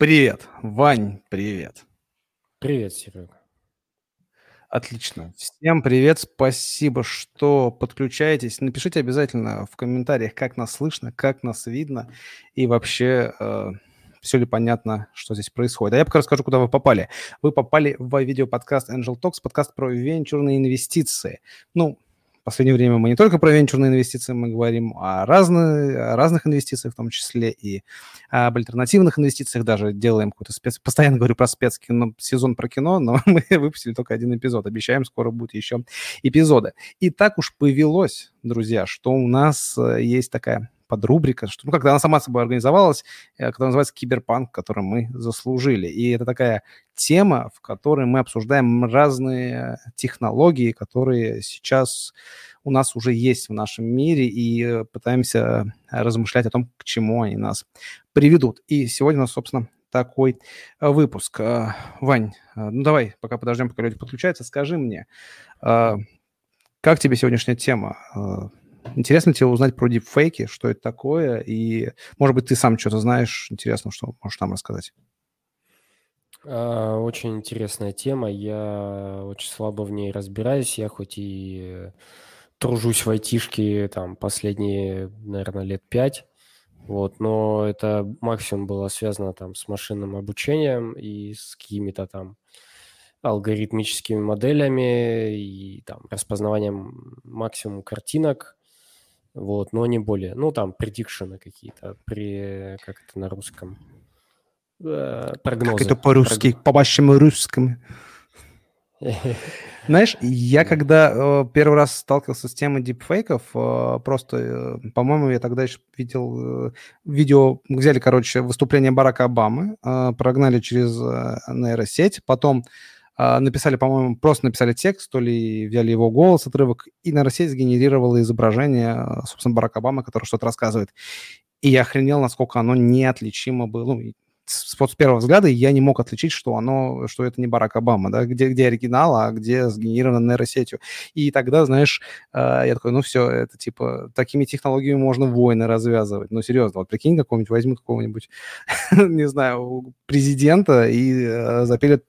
Привет, Вань, привет. Привет, Серега. Отлично. Всем привет, спасибо, что подключаетесь. Напишите обязательно в комментариях, как нас слышно, как нас видно и вообще э, все ли понятно, что здесь происходит. А я пока расскажу, куда вы попали. Вы попали в видеоподкаст Angel Talks, подкаст про венчурные инвестиции. Ну, в последнее время мы не только про венчурные инвестиции, мы говорим о, разные, о разных инвестициях, в том числе и об альтернативных инвестициях, даже делаем какой-то спец... Постоянно говорю про спецкино, сезон про кино, но мы выпустили только один эпизод. Обещаем, скоро будет еще эпизоды. И так уж повелось, друзья, что у нас э, есть такая подрубрика, что, ну, когда она сама собой организовалась, э, которая называется «Киберпанк», который мы заслужили. И это такая тема, в которой мы обсуждаем разные технологии, которые сейчас у нас уже есть в нашем мире, и пытаемся размышлять о том, к чему они нас приведут. И сегодня у нас, собственно, такой э, выпуск. Э, Вань, ну давай, пока подождем, пока люди подключаются, скажи мне, как тебе сегодняшняя тема? Интересно тебе узнать про дипфейки, что это такое, и, может быть, ты сам что-то знаешь интересно, что можешь нам рассказать. А, очень интересная тема. Я очень слабо в ней разбираюсь. Я хоть и тружусь в айтишке там последние, наверное, лет пять, вот, но это максимум было связано там с машинным обучением и с какими-то там алгоритмическими моделями и там распознаванием максимум картинок вот, но не более. Ну, там предикшены какие-то, при, как это на русском, э, прогнозы. Как это по-русски, Прог... по-вашему русскому? Знаешь, я когда э, первый раз сталкивался с темой дипфейков, э, просто, э, по-моему, я тогда еще видел э, видео, взяли, короче, выступление Барака Обамы, э, прогнали через э, нейросеть, потом написали, по-моему, просто написали текст, то ли взяли его голос, отрывок, и нейросеть сгенерировала изображение, а, собственно, Барака Обамы, который что-то рассказывает. И я охренел, насколько оно неотличимо было. Ну, с, с первого взгляда я не мог отличить, что оно, что это не Барак Обама, да, где, где оригинал, а где сгенерировано нейросетью. И тогда, знаешь, э, я такой, ну все, это типа, такими технологиями можно войны развязывать. Ну, серьезно, вот прикинь, какого-нибудь возьмут какого-нибудь, не знаю, президента и э, запилят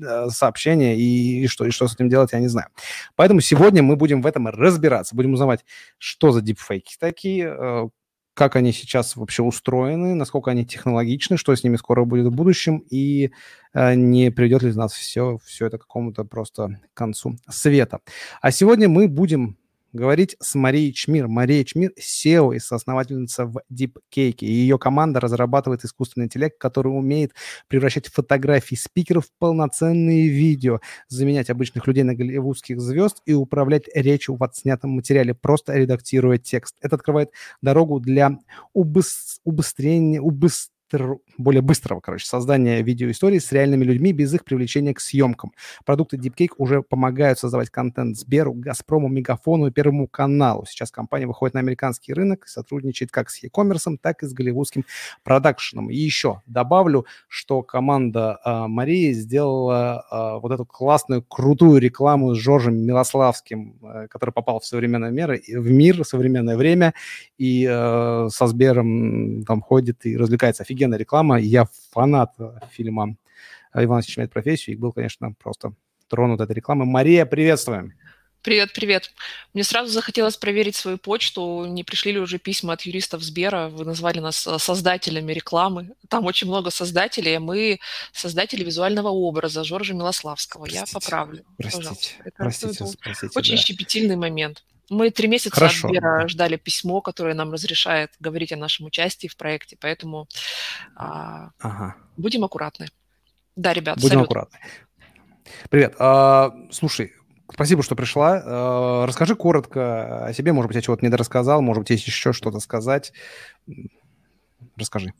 Э, сообщения, и, и, что, и что с этим делать, я не знаю. Поэтому сегодня мы будем в этом разбираться, будем узнавать, что за дипфейки такие, э, как они сейчас вообще устроены, насколько они технологичны, что с ними скоро будет в будущем, и э, не приведет ли нас все, все это к какому-то просто концу света. А сегодня мы будем говорить с Марией Чмир. Мария Чмир – SEO и соосновательница в DeepCake. И ее команда разрабатывает искусственный интеллект, который умеет превращать фотографии спикеров в полноценные видео, заменять обычных людей на голливудских звезд и управлять речью в отснятом материале, просто редактируя текст. Это открывает дорогу для убыстрения, убыстрения более быстрого, короче, создания видеоистории с реальными людьми без их привлечения к съемкам. Продукты DeepCake уже помогают создавать контент Сберу, Газпрому, Мегафону и Первому каналу. Сейчас компания выходит на американский рынок и сотрудничает как с e-commerce, так и с голливудским продакшеном. И еще добавлю, что команда э, Марии сделала э, вот эту классную, крутую рекламу с Жоржем Милославским, э, который попал в современное мир, в мир, в современное время, и э, со Сбером там ходит и развлекается. Офигенно офигенная реклама. Я фанат э, фильма «Иван меняет профессию» и был, конечно, просто тронут этой рекламой. Мария, приветствуем! Привет, привет. Мне сразу захотелось проверить свою почту, не пришли ли уже письма от юристов Сбера. Вы назвали нас э, создателями рекламы. Там очень много создателей, а мы создатели визуального образа Жоржа Милославского. Простите, Я поправлю. Простите, Это, простите, это простите. Очень да. щепетильный момент. Мы три месяца Хорошо. от Сбера ждали письмо, которое нам разрешает говорить о нашем участии в проекте, поэтому а, ага. будем аккуратны. Да, ребят, Будем салют. аккуратны. Привет. А, слушай, спасибо, что пришла. А, расскажи коротко о себе. Может быть, я чего-то недорассказал, может быть, есть еще что-то сказать. Расскажи.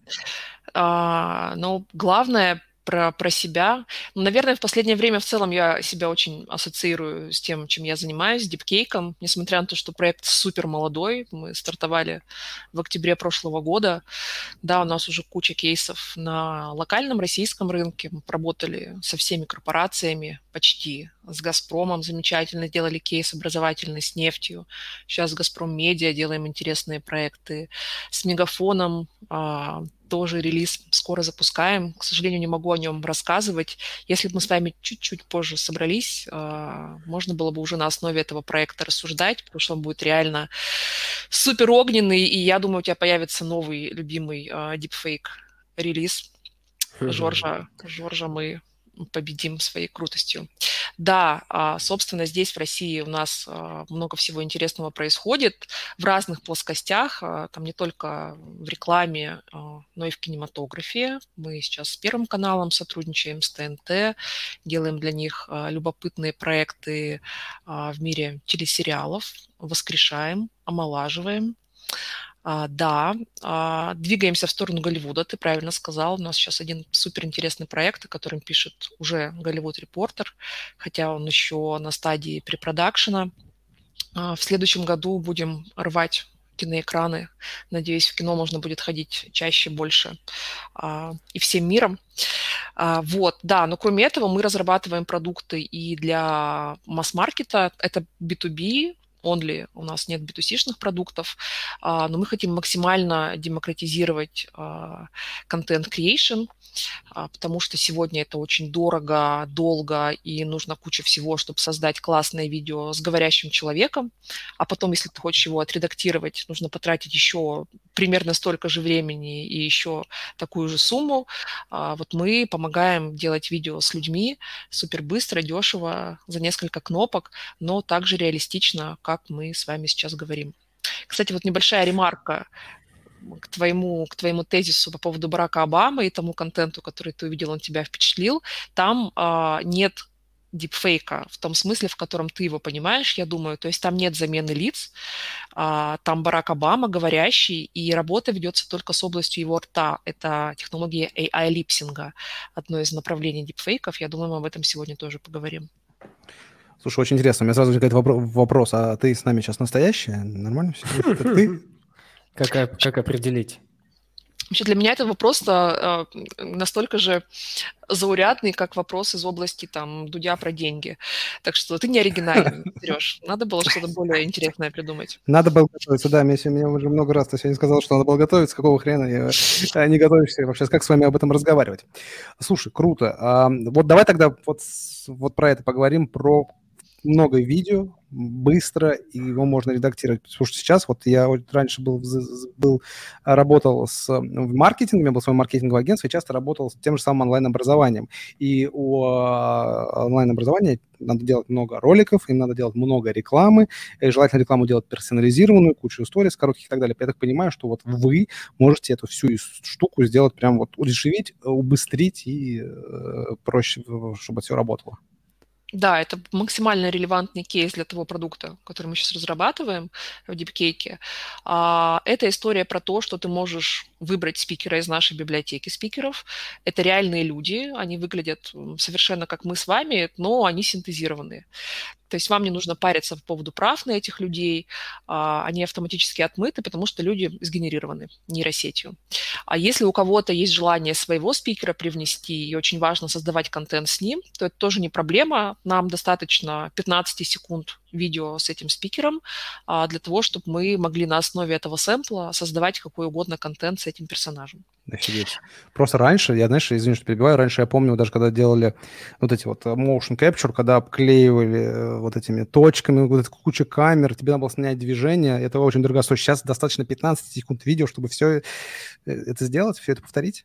А, ну, главное про, про себя. Ну, наверное, в последнее время в целом я себя очень ассоциирую с тем, чем я занимаюсь, дипкейком, несмотря на то, что проект супер молодой. Мы стартовали в октябре прошлого года. Да, у нас уже куча кейсов на локальном российском рынке. Мы работали со всеми корпорациями почти. С «Газпромом» замечательно делали кейс образовательный с нефтью. Сейчас с «Газпром Медиа» делаем интересные проекты. С «Мегафоном» а, тоже релиз скоро запускаем. К сожалению, не могу о нем рассказывать. Если бы мы с вами чуть-чуть позже собрались, а, можно было бы уже на основе этого проекта рассуждать, потому что он будет реально супер огненный, и я думаю, у тебя появится новый любимый deepfake релиз. Жоржа, Жоржа мы победим своей крутостью. Да, а, собственно, здесь в России у нас а, много всего интересного происходит в разных плоскостях, а, там не только в рекламе, но и в кинематографе. Мы сейчас с Первым каналом сотрудничаем, с ТНТ, делаем для них любопытные проекты в мире телесериалов, воскрешаем, омолаживаем. А, да, а, двигаемся в сторону Голливуда, ты правильно сказал. У нас сейчас один суперинтересный проект, о котором пишет уже Голливуд Репортер, хотя он еще на стадии препродакшена. А, в следующем году будем рвать киноэкраны. Надеюсь, в кино можно будет ходить чаще, больше и всем миром. Вот, да, но кроме этого мы разрабатываем продукты и для масс-маркета. Это B2B, only, у нас нет B2C-шных продуктов, а, но мы хотим максимально демократизировать контент creation, а, потому что сегодня это очень дорого, долго и нужно куча всего, чтобы создать классное видео с говорящим человеком, а потом, если ты хочешь его отредактировать, нужно потратить еще примерно столько же времени и еще такую же сумму. А, вот мы помогаем делать видео с людьми супер быстро, дешево, за несколько кнопок, но также реалистично, как мы с вами сейчас говорим. Кстати, вот небольшая ремарка к твоему, к твоему тезису по поводу Барака Обамы и тому контенту, который ты увидел, он тебя впечатлил, там а, нет дипфейка в том смысле, в котором ты его понимаешь, я думаю. То есть там нет замены лиц, а, там Барак Обама говорящий, и работа ведется только с областью его рта. Это технология AI-липсинга, одно из направлений дипфейков. Я думаю, мы об этом сегодня тоже поговорим. Слушай, очень интересно. У меня сразу возникает вопрос, а ты с нами сейчас настоящая? Нормально все? Это ты? Как, как определить? Вообще для меня это вопрос э, настолько же заурядный, как вопрос из области там Дудя про деньги. Так что ты не оригинальный, Сереж. Надо было что-то более интересное придумать. Надо было готовиться, да. Мне, мне уже много раз ты сегодня сказал, что надо было готовиться. Какого хрена я э, не готовишься вообще? Как с вами об этом разговаривать? Слушай, круто. А, вот давай тогда вот, вот про это поговорим, про много видео, быстро, и его можно редактировать. Потому что сейчас, вот я раньше был, был работал с, в маркетинге, у меня было свое маркетинговое агентство, и часто работал с тем же самым онлайн-образованием. И у а, онлайн-образования надо делать много роликов, им надо делать много рекламы, и желательно рекламу делать персонализированную, кучу историй с коротких и так далее. Я так понимаю, что вот вы можете эту всю штуку сделать прям вот удешевить, убыстрить и э, проще, чтобы все работало. Да, это максимально релевантный кейс для того продукта, который мы сейчас разрабатываем в DeepCake. А, это история про то, что ты можешь выбрать спикера из нашей библиотеки спикеров. Это реальные люди, они выглядят совершенно как мы с вами, но они синтезированные. То есть вам не нужно париться по поводу прав на этих людей, а, они автоматически отмыты, потому что люди сгенерированы нейросетью. А если у кого-то есть желание своего спикера привнести, и очень важно создавать контент с ним, то это тоже не проблема. Нам достаточно 15 секунд видео с этим спикером а, для того, чтобы мы могли на основе этого сэмпла создавать какой угодно контент с этим персонажем. Офигеть. Просто раньше, я, знаешь, извини, что перебиваю, раньше я помню, даже когда делали вот эти вот э, motion capture, когда обклеивали э, вот этими точками, вот эта куча камер, тебе надо было снять движение, это очень дорогостоящее. Сейчас достаточно 15 секунд видео, чтобы все э, это сделать, все это повторить?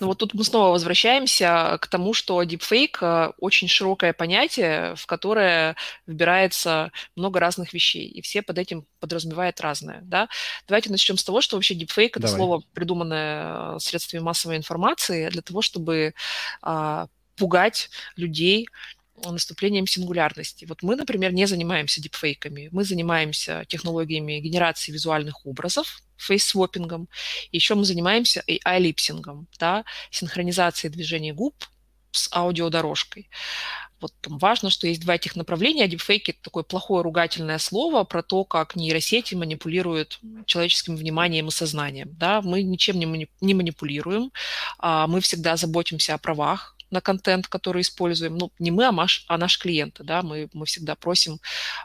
Ну вот тут мы снова возвращаемся к тому, что deepfake э, очень широкое понятие, в которое вбирается много разных вещей, и все под этим подразумевают разное. Да? Давайте начнем с того, что вообще deepfake – это Давай. слово, придуманное э, средствами массовой информации для того, чтобы а, пугать людей наступлением сингулярности. Вот мы, например, не занимаемся дипфейками, мы занимаемся технологиями генерации визуальных образов, фейс-своппингом, еще мы занимаемся AI-липсингом, да, синхронизацией движений губ с аудиодорожкой. Вот там важно, что есть два этих направления. Дипфейки – это такое плохое ругательное слово про то, как нейросети манипулируют человеческим вниманием и сознанием. Да? Мы ничем не, манипулируем, а мы всегда заботимся о правах на контент, который используем. Ну, не мы, а, маш, а наши клиенты, да, мы, мы всегда просим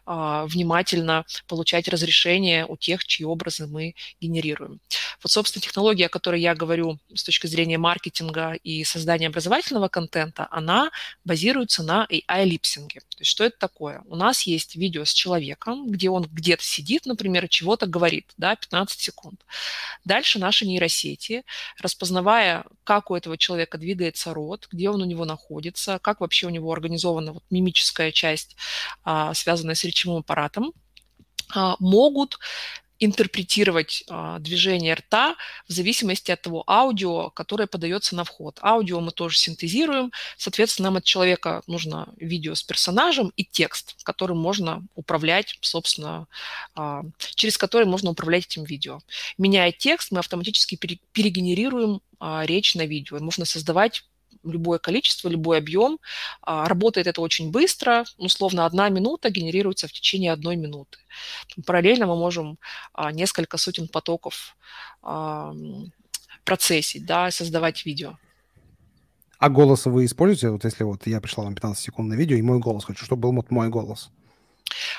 а, внимательно получать разрешение у тех, чьи образы мы генерируем. Вот, собственно, технология, о которой я говорю с точки зрения маркетинга и создания образовательного контента, она базируется на AI-липсинге. То есть что это такое? У нас есть видео с человеком, где он где-то сидит, например, чего-то говорит, да, 15 секунд. Дальше наши нейросети, распознавая, как у этого человека двигается рот, где он у него находится, как вообще у него организована вот мимическая часть, а, связанная с речевым аппаратом, а, могут интерпретировать а, движение рта в зависимости от того аудио, которое подается на вход. Аудио мы тоже синтезируем, соответственно, нам от человека нужно видео с персонажем и текст, которым можно управлять, собственно, а, через который можно управлять этим видео. Меняя текст, мы автоматически перегенерируем а, речь на видео. Можно создавать любое количество, любой объем. А, работает это очень быстро, условно одна минута генерируется в течение одной минуты. Параллельно мы можем а, несколько сотен потоков а, процессить, да, создавать видео. А голос вы используете? Вот если вот я пришла вам 15 секунд на видео, и мой голос хочу, чтобы был вот мой голос.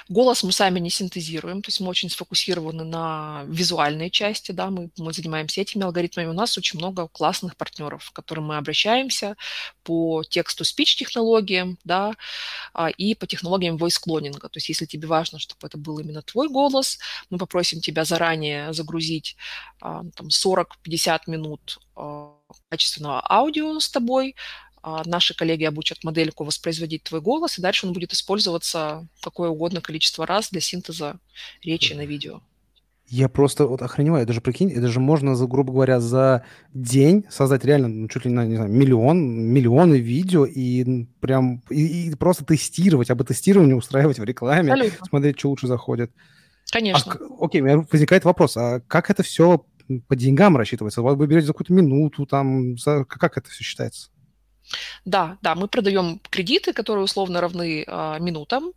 Голос мы сами не синтезируем, то есть мы очень сфокусированы на визуальной части, да, мы, мы занимаемся этими алгоритмами. У нас очень много классных партнеров, к которым мы обращаемся по тексту speech технологиям, да, а, и по технологиям voice клонинга. То есть если тебе важно, чтобы это был именно твой голос, мы попросим тебя заранее загрузить а, там 40-50 минут а, качественного аудио с тобой, наши коллеги обучат модельку воспроизводить твой голос, и дальше он будет использоваться какое угодно количество раз для синтеза речи на видео. Я просто вот охреневаю, даже прикинь, это же можно, за, грубо говоря, за день создать реально ну, чуть ли не, не знаю, миллион, миллионы видео и прям и, и просто тестировать, об тестировании устраивать в рекламе, Абсолютно. смотреть, что лучше заходит. Конечно. А, окей, у меня возникает вопрос, а как это все по деньгам рассчитывается? Вы берете за какую-то минуту, там, за, как это все считается? Да, да, мы продаем кредиты, которые условно равны а, минутам,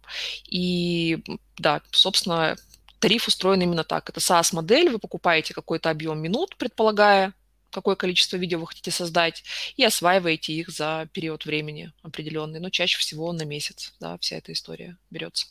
и да, собственно, тариф устроен именно так. Это SaaS-модель, вы покупаете какой-то объем минут, предполагая, какое количество видео вы хотите создать, и осваиваете их за период времени определенный, но чаще всего на месяц, да, вся эта история берется.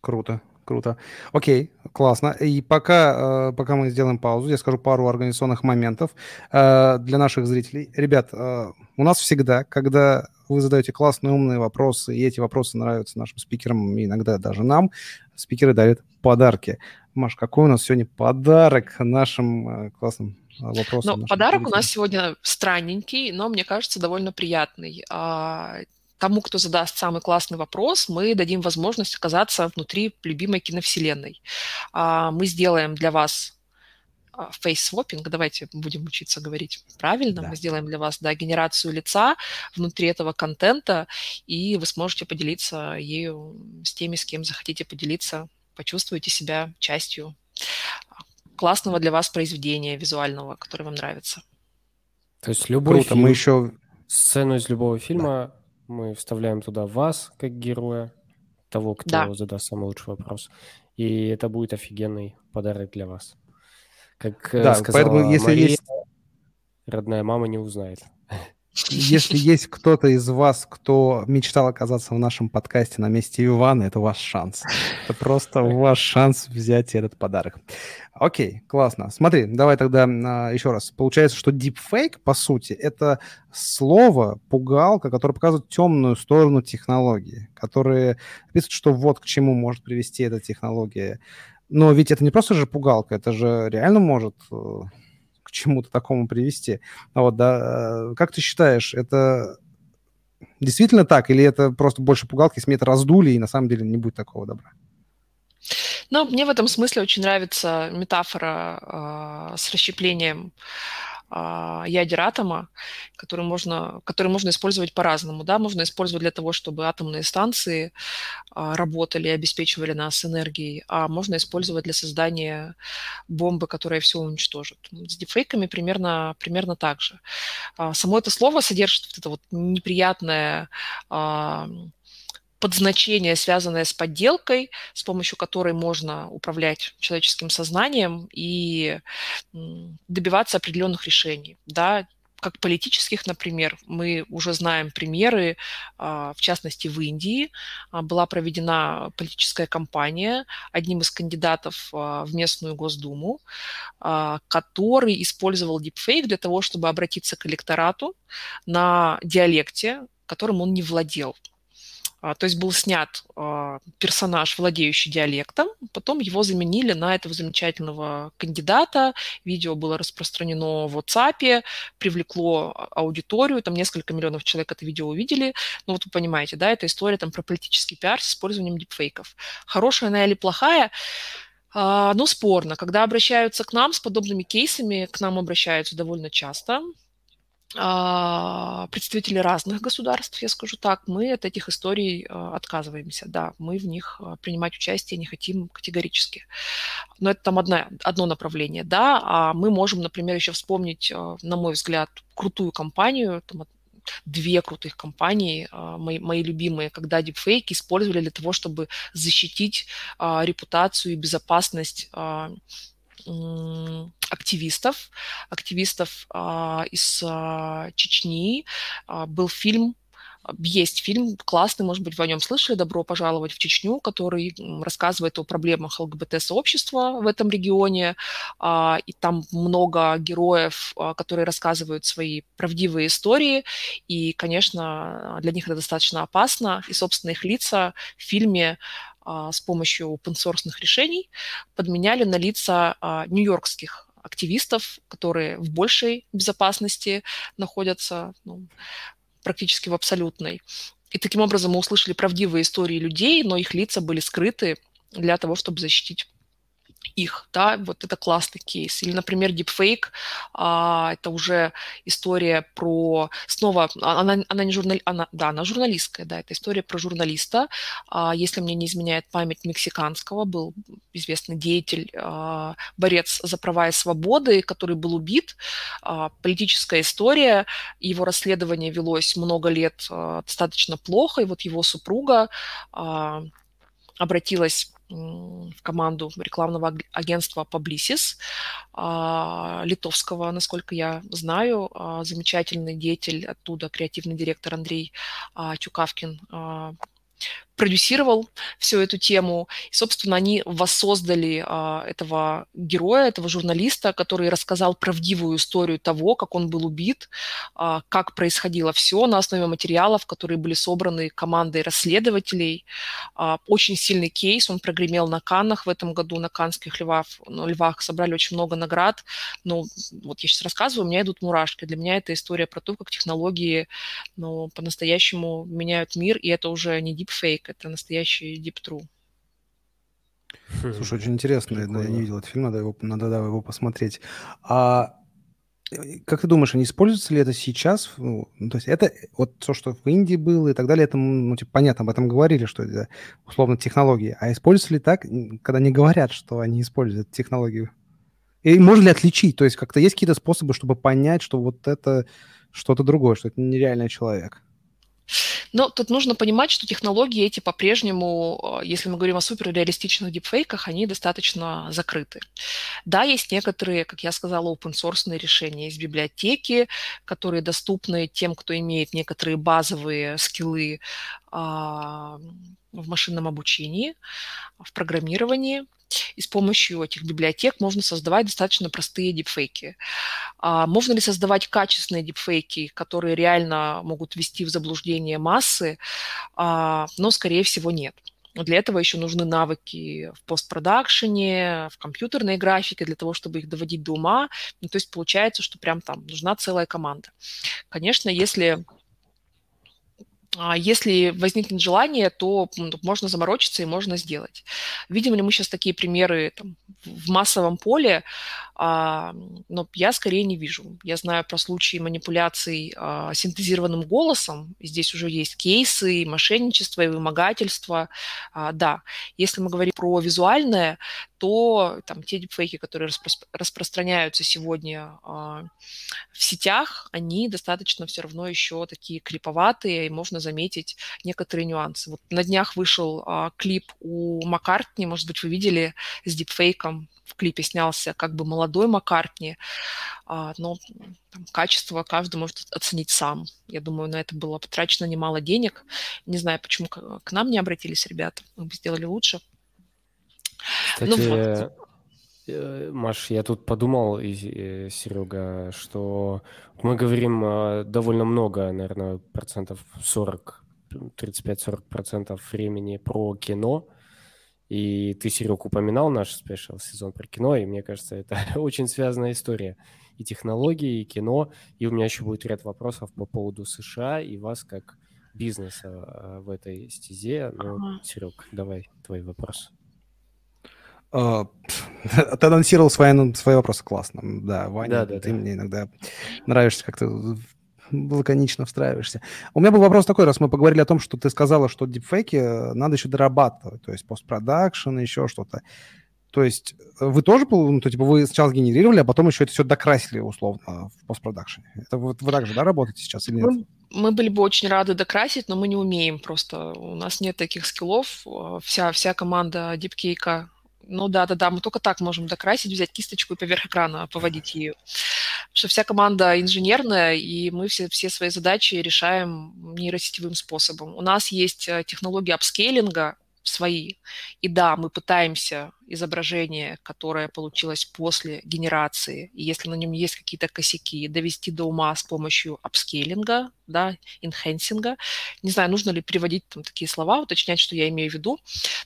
Круто, круто. Окей, классно. И пока, э, пока мы сделаем паузу, я скажу пару организационных моментов э, для наших зрителей. Ребят, э, у нас всегда, когда вы задаете классные умные вопросы, и эти вопросы нравятся нашим спикерам, иногда даже нам, спикеры дарят подарки. Маш, какой у нас сегодня подарок нашим классным вопросам? Ну, подарок у нас сегодня странненький, но, мне кажется, довольно приятный а, тому, кто задаст самый классный вопрос, мы дадим возможность оказаться внутри любимой киновселенной. А, мы сделаем для вас фейс-своппинг, давайте будем учиться говорить правильно, да. мы сделаем для вас да, генерацию лица внутри этого контента, и вы сможете поделиться ею с теми, с кем захотите поделиться, почувствуете себя частью классного для вас произведения визуального, которое вам нравится. То есть любой Круто, фильм, мы еще сцену из любого фильма мы вставляем туда вас как героя, того, кто да. задаст самый лучший вопрос. И это будет офигенный подарок для вас. Как э, да, сказала поэтому если Мария, есть... родная мама не узнает. Если есть кто-то из вас, кто мечтал оказаться в нашем подкасте на месте Ивана, это ваш шанс. Это просто ваш шанс взять этот подарок. Окей, классно. Смотри, давай тогда а, еще раз. Получается, что deepfake, по сути, это слово, пугалка, которое показывает темную сторону технологии, которые описывают, что вот к чему может привести эта технология. Но ведь это не просто же пугалка, это же реально может э, к чему-то такому привести. А вот, да, э, как ты считаешь, это действительно так, или это просто больше пугалки, если это раздули, и на самом деле не будет такого добра? Ну, мне в этом смысле очень нравится метафора э, с расщеплением ядер атома, который можно, который можно использовать по-разному. Да? Можно использовать для того, чтобы атомные станции а, работали и обеспечивали нас энергией, а можно использовать для создания бомбы, которая все уничтожит. С дипфейками примерно, примерно так же. А, само это слово содержит вот это вот неприятное подзначение, связанное с подделкой, с помощью которой можно управлять человеческим сознанием и добиваться определенных решений. Да? как политических, например, мы уже знаем примеры, в частности, в Индии была проведена политическая кампания одним из кандидатов в местную Госдуму, который использовал дипфейк для того, чтобы обратиться к электорату на диалекте, которым он не владел. А, то есть был снят а, персонаж, владеющий диалектом, потом его заменили на этого замечательного кандидата, видео было распространено в WhatsApp, привлекло аудиторию, там несколько миллионов человек это видео увидели, ну вот вы понимаете, да, это история там про политический пиар с использованием дипфейков. Хорошая она или плохая? А, ну, спорно. Когда обращаются к нам с подобными кейсами, к нам обращаются довольно часто, а, представители разных государств, я скажу так, мы от этих историй а, отказываемся. Да, мы в них а, принимать участие не хотим категорически. Но это там одна, одно направление, да. А мы можем, например, еще вспомнить, на мой взгляд, крутую компанию, там, две крутых компании, мои, мои любимые, когда дипфейки использовали для того, чтобы защитить репутацию и безопасность активистов, активистов а, из а, Чечни. А, был фильм есть фильм классный, может быть, вы о нем слышали, «Добро пожаловать в Чечню», который рассказывает о проблемах ЛГБТ-сообщества в этом регионе, и там много героев, которые рассказывают свои правдивые истории, и, конечно, для них это достаточно опасно, и, собственно, их лица в фильме а, с помощью open-source решений подменяли на лица а, нью-йоркских активистов, которые в большей безопасности находятся ну, практически в абсолютной. И таким образом мы услышали правдивые истории людей, но их лица были скрыты для того, чтобы защитить их, да, вот это классный кейс. Или, например, deepfake, а, это уже история про, снова, а, она, она не журнал, она, да, она журналистская, да, это история про журналиста, а, если мне не изменяет память мексиканского, был известный деятель, а, борец за права и свободы, который был убит, а, политическая история, его расследование велось много лет а, достаточно плохо, и вот его супруга а, обратилась в команду рекламного агентства Publicis, а, литовского, насколько я знаю, а, замечательный деятель оттуда, креативный директор Андрей а, Чукавкин продюсировал всю эту тему. И, собственно, они воссоздали а, этого героя, этого журналиста, который рассказал правдивую историю того, как он был убит, а, как происходило все на основе материалов, которые были собраны командой расследователей. А, очень сильный кейс, он прогремел на Каннах в этом году, на Канских львах, ну, львах собрали очень много наград. Но вот я сейчас рассказываю, у меня идут мурашки. Для меня это история про то, как технологии ну, по-настоящему меняют мир, и это уже не deepfake, это настоящий Deep True. Слушай, очень интересно, да, я не видел этот фильм, надо его, надо да, его посмотреть. А э, как ты думаешь, они используются ли это сейчас? Ну, то есть это вот то, что в Индии было и так далее, это, ну, типа, понятно, об этом говорили, что это условно технологии. А используются ли так, когда не говорят, что они используют технологию? И можно ли отличить? То есть как-то есть какие-то способы, чтобы понять, что вот это что-то другое, что это нереальный человек? Но тут нужно понимать, что технологии эти по-прежнему, э, если мы говорим о суперреалистичных дипфейках, они достаточно закрыты. Да, есть некоторые, как я сказала, open-source решения. Есть библиотеки, которые доступны тем, кто имеет некоторые базовые скиллы а, в машинном обучении, в программировании. И с помощью этих библиотек можно создавать достаточно простые дипфейки. А можно ли создавать качественные дипфейки, которые реально могут ввести в заблуждение массы? А, но, скорее всего, нет. Для этого еще нужны навыки в постпродакшене, в компьютерной графике, для того, чтобы их доводить до ума. Ну, то есть получается, что прям там нужна целая команда. Конечно, если если возникнет желание, то можно заморочиться и можно сделать. Видим ли мы сейчас такие примеры там, в массовом поле? А, но я скорее не вижу. Я знаю про случаи манипуляций а, синтезированным голосом. Здесь уже есть кейсы, и мошенничество, и вымогательство. А, да, если мы говорим про визуальное, то там те дипфейки, которые распро- распространяются сегодня а, в сетях, они достаточно все равно еще такие криповатые, и можно заметить некоторые нюансы. Вот на днях вышел а, клип у Маккартни, может быть, вы видели с дипфейком, в клипе снялся как бы молодой Маккартни, а, но там, качество каждый может оценить сам. Я думаю, на это было потрачено немало денег. Не знаю, почему к нам не обратились ребята, мы бы сделали лучше. Кстати, ну, вот. Э, Маш, я тут подумал, и, Серега, что мы говорим э, довольно много, наверное, процентов 40, 35-40 процентов времени про кино, и ты, Серег, упоминал наш спешл сезон про кино, и мне кажется, это очень связанная история. И технологии, и кино. И у меня еще будет ряд вопросов по поводу США и вас как бизнеса э, в этой стезе. Ну, ага. Серег, давай твой вопрос. Uh, ты анонсировал свои, свои вопросы классно. Да, Ваня, да, да, ты да. мне иногда нравишься, как ты лаконично встраиваешься. У меня был вопрос такой, раз мы поговорили о том, что ты сказала, что дипфейки э, надо еще дорабатывать, то есть постпродакшн, еще что-то. То есть э, вы тоже, ну, то, типа, вы сначала генерировали, а потом еще это все докрасили условно в постпродакшене. Это вы, вы так же, да, работаете сейчас или нет? Мы, были бы очень рады докрасить, но мы не умеем просто. У нас нет таких скиллов. Вся, вся команда дипкейка ну да, да, да, мы только так можем докрасить, взять кисточку и поверх экрана поводить ее. Что вся команда инженерная, и мы все, все свои задачи решаем нейросетевым способом. У нас есть э, технология апскейлинга, свои. И да, мы пытаемся изображение, которое получилось после генерации, и если на нем есть какие-то косяки, довести до ума с помощью апскейлинга, да, инхенсинга. Не знаю, нужно ли переводить там такие слова, уточнять, что я имею в виду.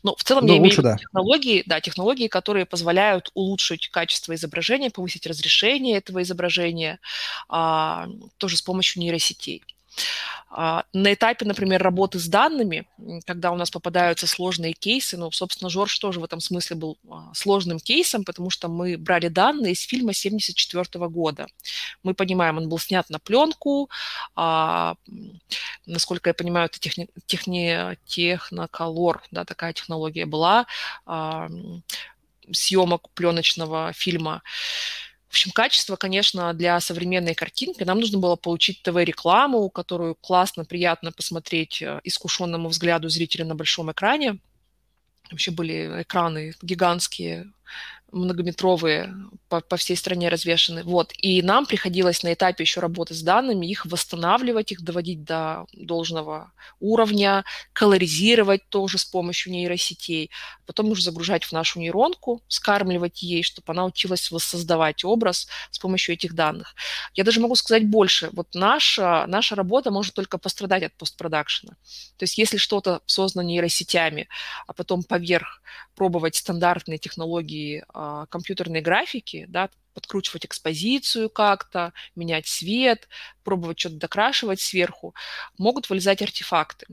Но в целом ну, я имею в виду да. технологии, да, технологии, которые позволяют улучшить качество изображения, повысить разрешение этого изображения, а, тоже с помощью нейросетей. А, на этапе, например, работы с данными, когда у нас попадаются сложные кейсы, ну, собственно, Жорж тоже в этом смысле был а, сложным кейсом, потому что мы брали данные из фильма 1974 года. Мы понимаем, он был снят на пленку, а, насколько я понимаю, это техни, техни, техноколор, да, такая технология была, а, съемок пленочного фильма. В общем, качество, конечно, для современной картинки. Нам нужно было получить ТВ-рекламу, которую классно, приятно посмотреть э, искушенному взгляду зрителя на большом экране. Вообще были экраны гигантские, многометровые по, по всей стране развешаны. Вот. И нам приходилось на этапе еще работы с данными их восстанавливать, их доводить до должного уровня, колоризировать тоже с помощью нейросетей, потом уже загружать в нашу нейронку, скармливать ей, чтобы она училась воссоздавать образ с помощью этих данных. Я даже могу сказать больше. Вот наша, наша работа может только пострадать от постпродакшена. То есть если что-то создано нейросетями, а потом поверх пробовать стандартные технологии а, компьютерной графики, да, подкручивать экспозицию как-то, менять цвет, пробовать что-то докрашивать сверху, могут вылезать артефакты.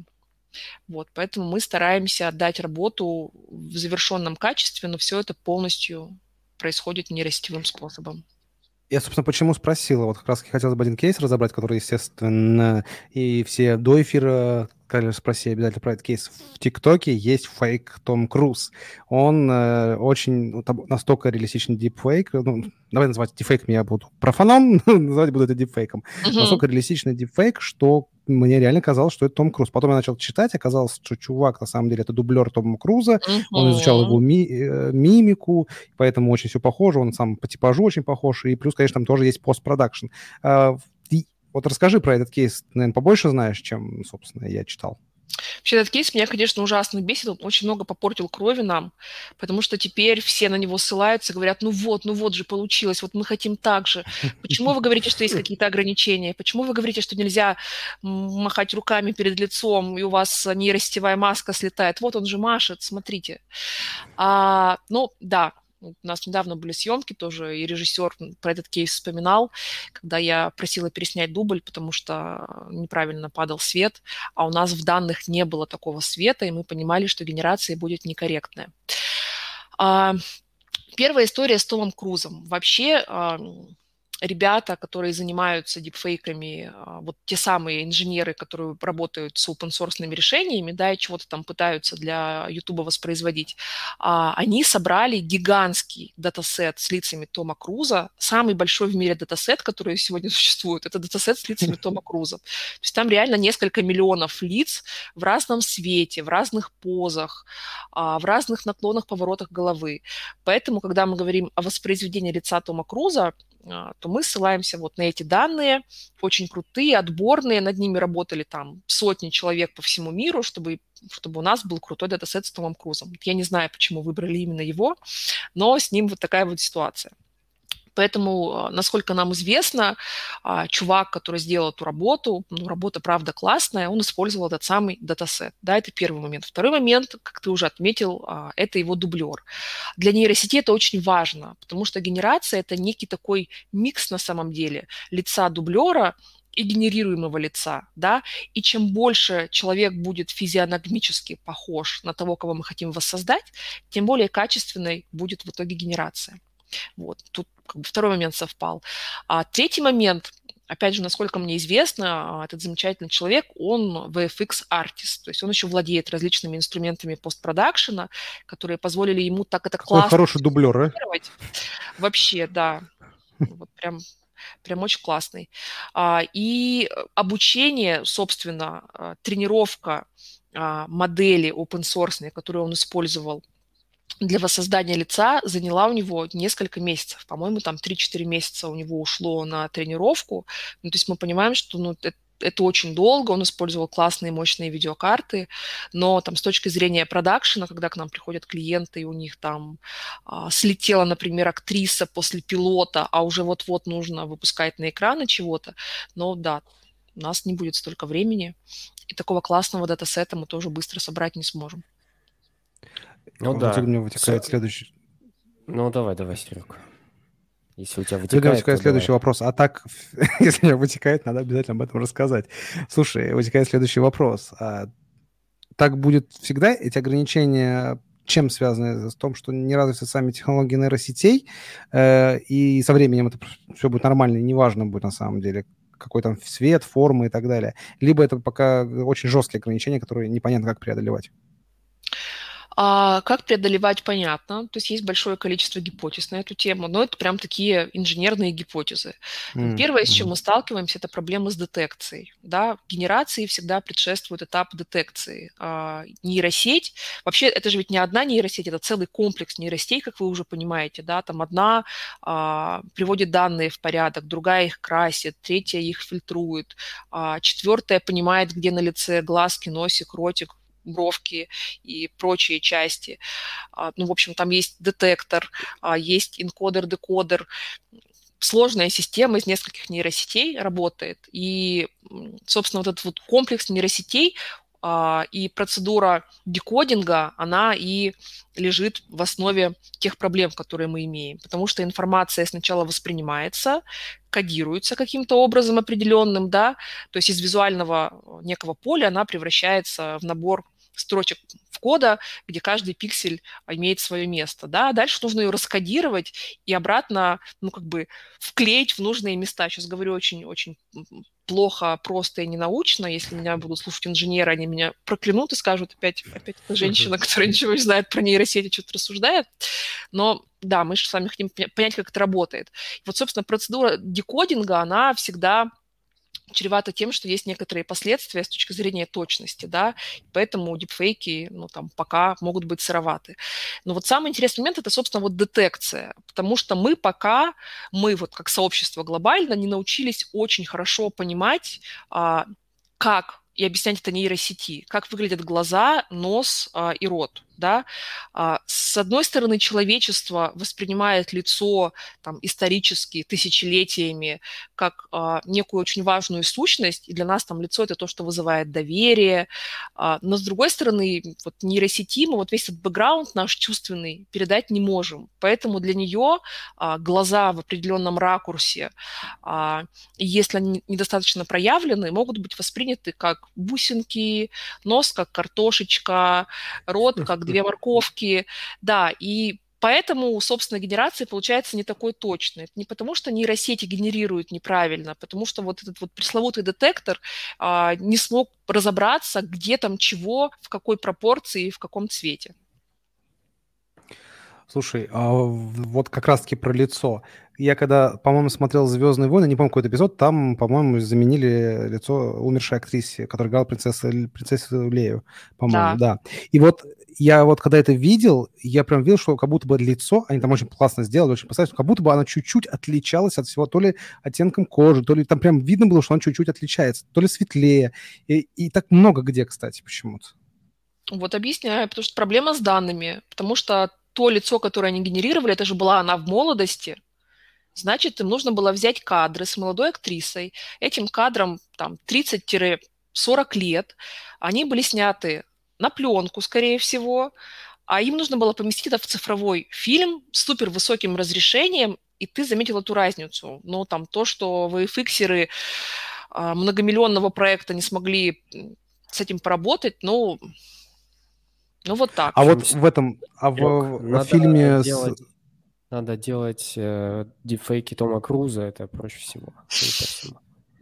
Вот, поэтому мы стараемся отдать работу в завершенном качестве, но все это полностью происходит нейросетевым способом. Я, собственно, почему спросил. Вот как раз хотелось бы один кейс разобрать, который, естественно, и все до эфира сказали, спроси обязательно про этот кейс. В ТикТоке есть фейк Том Круз. Он э, очень ну, там, настолько реалистичный дипфейк. Ну, давай называть дипфейком, я буду профаном, называть буду это дипфейком. Uh-huh. Настолько реалистичный дипфейк, что мне реально казалось, что это Том Круз. Потом я начал читать, оказалось, что чувак, на самом деле, это дублер Тома Круза. Uh-huh. Он изучал его ми- э, мимику, поэтому очень все похоже. Он сам по типажу очень похож. И плюс, конечно, там тоже есть постпродакшн. Uh, вот расскажи про этот кейс, наверное, побольше знаешь, чем, собственно, я читал. Вообще этот кейс меня, конечно, ужасно бесит, он очень много попортил крови нам, потому что теперь все на него ссылаются, говорят, ну вот, ну вот же получилось, вот мы хотим так же. Почему вы говорите, что есть какие-то ограничения? Почему вы говорите, что нельзя махать руками перед лицом, и у вас нейросетевая маска слетает? Вот он же машет, смотрите. А, ну, да, у нас недавно были съемки тоже, и режиссер про этот кейс вспоминал, когда я просила переснять дубль, потому что неправильно падал свет, а у нас в данных не было такого света, и мы понимали, что генерация будет некорректная. А, первая история с Томом Крузом. Вообще, ребята, которые занимаются дипфейками, а, вот те самые инженеры, которые работают с open-source решениями, да, и чего-то там пытаются для YouTube воспроизводить, а, они собрали гигантский датасет с лицами Тома Круза, самый большой в мире датасет, который сегодня существует, это датасет с лицами Тома Круза. То есть там реально несколько миллионов лиц в разном свете, в разных позах, а, в разных наклонах, поворотах головы. Поэтому, когда мы говорим о воспроизведении лица Тома Круза, то мы ссылаемся вот на эти данные, очень крутые, отборные, над ними работали там сотни человек по всему миру, чтобы, чтобы у нас был крутой датасет с Томом Крузом. Я не знаю, почему выбрали именно его, но с ним вот такая вот ситуация. Поэтому, а, насколько нам известно, а, чувак, который сделал эту работу, ну, работа, правда, классная, он использовал этот самый датасет. Да, это первый момент. Второй момент, как ты уже отметил, а, это его дублер. Для нейросети это очень важно, потому что генерация – это некий такой микс на самом деле лица дублера и генерируемого лица, да, и чем больше человек будет физиономически похож на того, кого мы хотим воссоздать, тем более качественной будет в итоге генерация. Вот, тут как бы второй момент совпал. А третий момент, опять же, насколько мне известно, а, этот замечательный человек, он VFX-артист, то есть он еще владеет различными инструментами постпродакшена, которые позволили ему так это классно... хороший дублер, а? Вообще, да. Вот прям прям очень классный. А, и обучение, собственно, а, тренировка модели open source, которую он использовал для воссоздания лица заняла у него несколько месяцев. По-моему, там 3-4 месяца у него ушло на тренировку. Ну, то есть мы понимаем, что ну, это, это очень долго, он использовал классные мощные видеокарты, но там с точки зрения продакшена, когда к нам приходят клиенты, и у них там а, слетела, например, актриса после пилота, а уже вот-вот нужно выпускать на экраны чего-то, но да, у нас не будет столько времени, и такого классного датасета мы тоже быстро собрать не сможем. Ну да. У меня вытекает следующий... Ну давай, давай, Серег. Если у тебя вытекает, Тогда вытекает следующий давай. вопрос. А так, если у меня вытекает, надо обязательно об этом рассказать. Слушай, вытекает следующий вопрос. А так будет всегда? Эти ограничения чем связаны? С том, что не развиты сами технологии нейросетей, э, и со временем это все будет нормально, и неважно будет на самом деле, какой там свет, форма и так далее. Либо это пока очень жесткие ограничения, которые непонятно, как преодолевать. А как преодолевать, понятно. То есть есть большое количество гипотез на эту тему, но это прям такие инженерные гипотезы. Mm-hmm. Первое, с чем мы сталкиваемся, это проблемы с детекцией. Да? Генерации всегда предшествует этап детекции. А, нейросеть, вообще это же ведь не одна нейросеть, это целый комплекс нейросетей, как вы уже понимаете. Да? Там одна а, приводит данные в порядок, другая их красит, третья их фильтрует, а, четвертая понимает, где на лице глазки, носик, ротик, бровки и прочие части. А, ну, в общем, там есть детектор, а, есть энкодер-декодер, сложная система из нескольких нейросетей работает. И, собственно, вот этот вот комплекс нейросетей и процедура декодинга, она и лежит в основе тех проблем, которые мы имеем. Потому что информация сначала воспринимается, кодируется каким-то образом определенным, да, то есть из визуального некого поля она превращается в набор строчек кода, где каждый пиксель имеет свое место, да, дальше нужно ее раскодировать и обратно, ну, как бы вклеить в нужные места. Сейчас говорю очень-очень плохо, просто и ненаучно. Если меня будут слушать инженеры, они меня проклянут и скажут, опять, опять эта женщина, которая ничего не знает про нейросети, что-то рассуждает. Но да, мы же с вами хотим понять, как это работает. И вот, собственно, процедура декодинга, она всегда чревато тем, что есть некоторые последствия с точки зрения точности, да, поэтому дипфейки, ну, там, пока могут быть сыроваты. Но вот самый интересный момент – это, собственно, вот детекция, потому что мы пока, мы вот как сообщество глобально не научились очень хорошо понимать, а, как и объяснять это нейросети, как выглядят глаза, нос а, и рот да, а, с одной стороны, человечество воспринимает лицо там, исторически, тысячелетиями, как а, некую очень важную сущность, и для нас там лицо – это то, что вызывает доверие, а, но с другой стороны, вот нейросети мы вот весь этот бэкграунд наш чувственный передать не можем, поэтому для нее глаза в определенном ракурсе, если они недостаточно проявлены, могут быть восприняты как бусинки, нос как картошечка, рот как две морковки, да, и Поэтому, собственно, генерация получается не такой точной. Это не потому, что нейросети генерируют неправильно, а потому что вот этот вот пресловутый детектор а, не смог разобраться, где там чего, в какой пропорции и в каком цвете. Слушай, а вот как раз-таки про лицо. Я когда, по-моему, смотрел «Звездные войны», не помню какой эпизод, там, по-моему, заменили лицо умершей актрисе, которая играла принцессу, принцессу Лею, по-моему, да. да. И вот я вот когда это видел, я прям видел, что как будто бы лицо, они там очень классно сделали, очень поставили, как будто бы оно чуть-чуть отличалось от всего, то ли оттенком кожи, то ли там прям видно было, что оно чуть-чуть отличается, то ли светлее. И, и так много где, кстати, почему-то. Вот объясняю, потому что проблема с данными, потому что то лицо, которое они генерировали, это же была она в молодости, значит, им нужно было взять кадры с молодой актрисой. Этим кадрам там 30-40 лет. Они были сняты на пленку, скорее всего, а им нужно было поместить это в цифровой фильм с супер высоким разрешением, и ты заметил эту разницу. Но там то, что VFX-еры а, многомиллионного проекта не смогли с этим поработать, ну, ну, вот так. А вот в этом, а в, надо фильме... Делать, с... Надо делать э, дипфейки Тома Круза, это проще всего.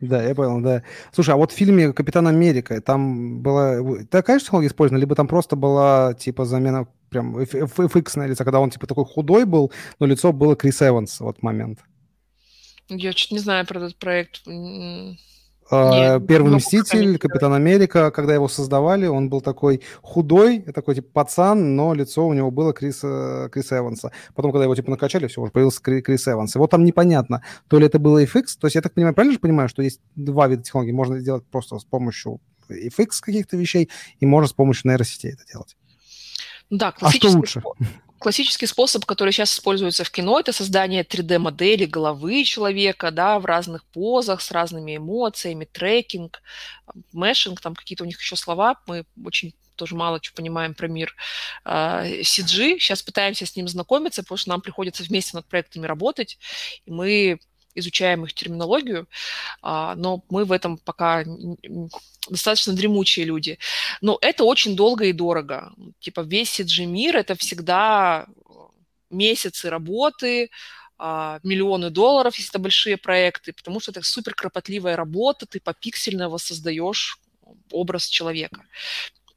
Да, я понял, да. Слушай, а вот в фильме «Капитан Америка» там была такая же технология использована, либо там просто была, типа, замена прям FX на лицо, когда он, типа, такой худой был, но лицо было Крис Эванс в вот момент? Я чуть не знаю про этот проект. А, Нет, Первый Мститель, Капитан Америка, когда его создавали, он был такой худой, такой типа пацан, но лицо у него было Криса, Криса Эванса. Потом, когда его типа накачали, все, уже появился Крис Эванс. И вот там непонятно, то ли это было FX, то есть я так понимаю, правильно же понимаю, что есть два вида технологий, можно сделать просто с помощью FX каких-то вещей, и можно с помощью нейросетей это делать. Да, а что лучше? Классический способ, который сейчас используется в кино, это создание 3D-модели головы человека, да, в разных позах, с разными эмоциями, трекинг, мэшинг, там какие-то у них еще слова, мы очень тоже мало чего понимаем про мир CG. А, сейчас пытаемся с ним знакомиться, потому что нам приходится вместе над проектами работать, и мы изучаем их терминологию, а, но мы в этом пока достаточно дремучие люди. Но это очень долго и дорого. Типа весь CG-мир – это всегда месяцы работы, а, миллионы долларов, если это большие проекты, потому что это супер кропотливая работа, ты попиксельно воссоздаешь образ человека.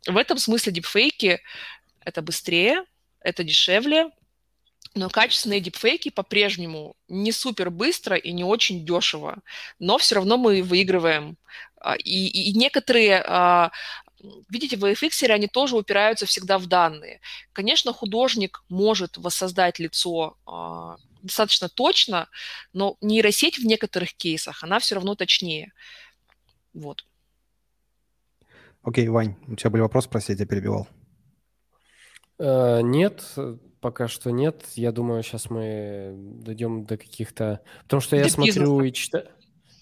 В этом смысле дипфейки – это быстрее, это дешевле, но качественные дипфейки по-прежнему не супер быстро и не очень дешево, но все равно мы выигрываем. А, и, и некоторые а, видите, в VFX они тоже упираются всегда в данные. Конечно, художник может воссоздать лицо э, достаточно точно, но нейросеть в некоторых кейсах, она все равно точнее. Вот. Окей, Вань, у тебя были вопросы, прости, я тебя перебивал. Uh, нет, Пока что нет. Я думаю, сейчас мы дойдем до каких-то... Потому что я до смотрю бизнеса. и читаю...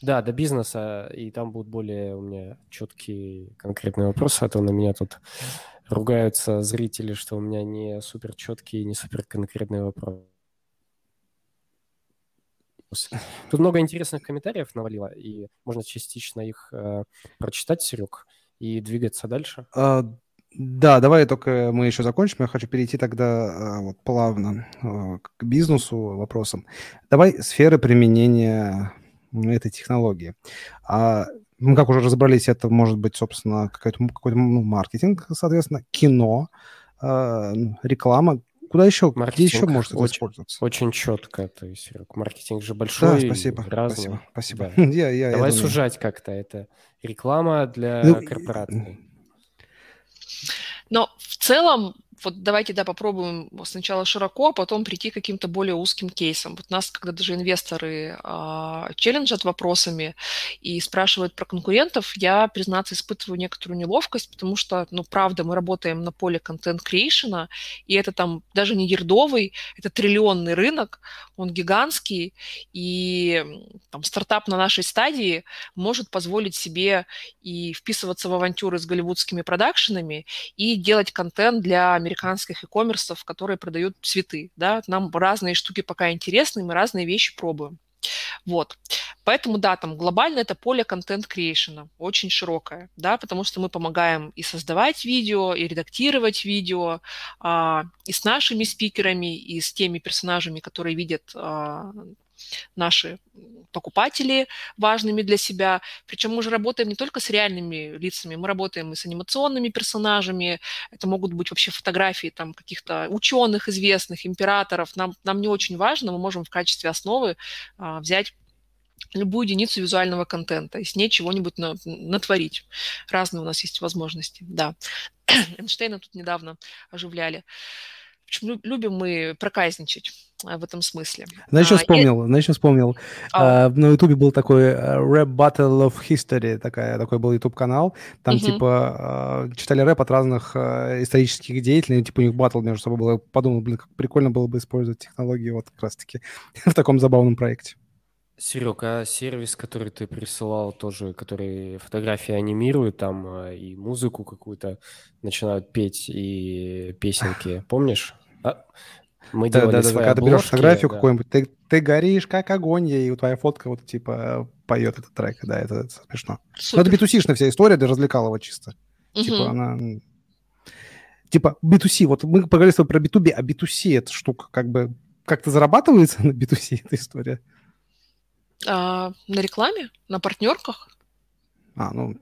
Да, до бизнеса, и там будут более у меня четкие конкретные вопросы, а то на меня тут ругаются зрители, что у меня не супер четкие, не супер конкретные вопросы. Тут много интересных комментариев навалило, и можно частично их э, прочитать, Серег, и двигаться дальше. А, да, давай только мы еще закончим. Я хочу перейти тогда а, вот, плавно а, к бизнесу вопросам. Давай сферы применения этой технологии. А, мы как уже разобрались, это может быть, собственно, какой-то, какой-то ну, маркетинг, соответственно, кино, ну, реклама. Куда еще? Маркетинг Где еще может очень, использоваться? Очень четко, то есть маркетинг же большой. Да, спасибо. Разный. Спасибо. спасибо. Да. я, я, Давай я сужать как-то. Это реклама для ну, корпораций. Но в целом вот давайте, да, попробуем сначала широко, а потом прийти к каким-то более узким кейсам. Вот нас, когда даже инвесторы а, челленджат вопросами и спрашивают про конкурентов, я, признаться, испытываю некоторую неловкость, потому что, ну, правда, мы работаем на поле контент-креейшена, и это там даже не ердовый, это триллионный рынок, он гигантский, и там, стартап на нашей стадии может позволить себе и вписываться в авантюры с голливудскими продакшенами, и делать контент для американских e-коммерсов, которые продают цветы. Да? Нам разные штуки пока интересны, мы разные вещи пробуем. Вот. Поэтому, да, там глобально это поле контент-креейшена, очень широкое, да, потому что мы помогаем и создавать видео, и редактировать видео, а, и с нашими спикерами, и с теми персонажами, которые видят а, наши покупатели важными для себя. Причем мы же работаем не только с реальными лицами, мы работаем и с анимационными персонажами. Это могут быть вообще фотографии там каких-то ученых известных, императоров. Нам, нам не очень важно, мы можем в качестве основы а, взять любую единицу визуального контента и с ней чего-нибудь на, натворить. Разные у нас есть возможности, да. Эйнштейна тут недавно оживляли. Почему любим мы проказничать а, в этом смысле? Знаешь, что вспомнил? Я... Знаешь, что вспомнил? А. А, на Ютубе был такой э, Rap Battle of History, такая, такой был YouTube-канал. Там, угу. типа, а, читали рэп от разных а, исторических деятелей, типа, у них батл между собой было. Подумал, блин, как прикольно было бы использовать технологии вот как раз-таки в таком забавном проекте. Серег, а сервис, который ты присылал, тоже, который фотографии анимирует, там и музыку какую-то начинают петь, и песенки, помнишь? А, мы да, делали да, да, свои когда ты берешь фотографию да. какую-нибудь, ты, ты горишь как огонь, и твоя фотка вот типа поет этот трек, да, это, это смешно. Супер. Ну, это b вся история для развлекалого чисто. Угу. Типа она... Типа B2C, вот мы поговорили с тобой про B2B, а B2C эта штука как бы как-то зарабатывается на B2C эта история? А, на рекламе, на партнерках. А, ну,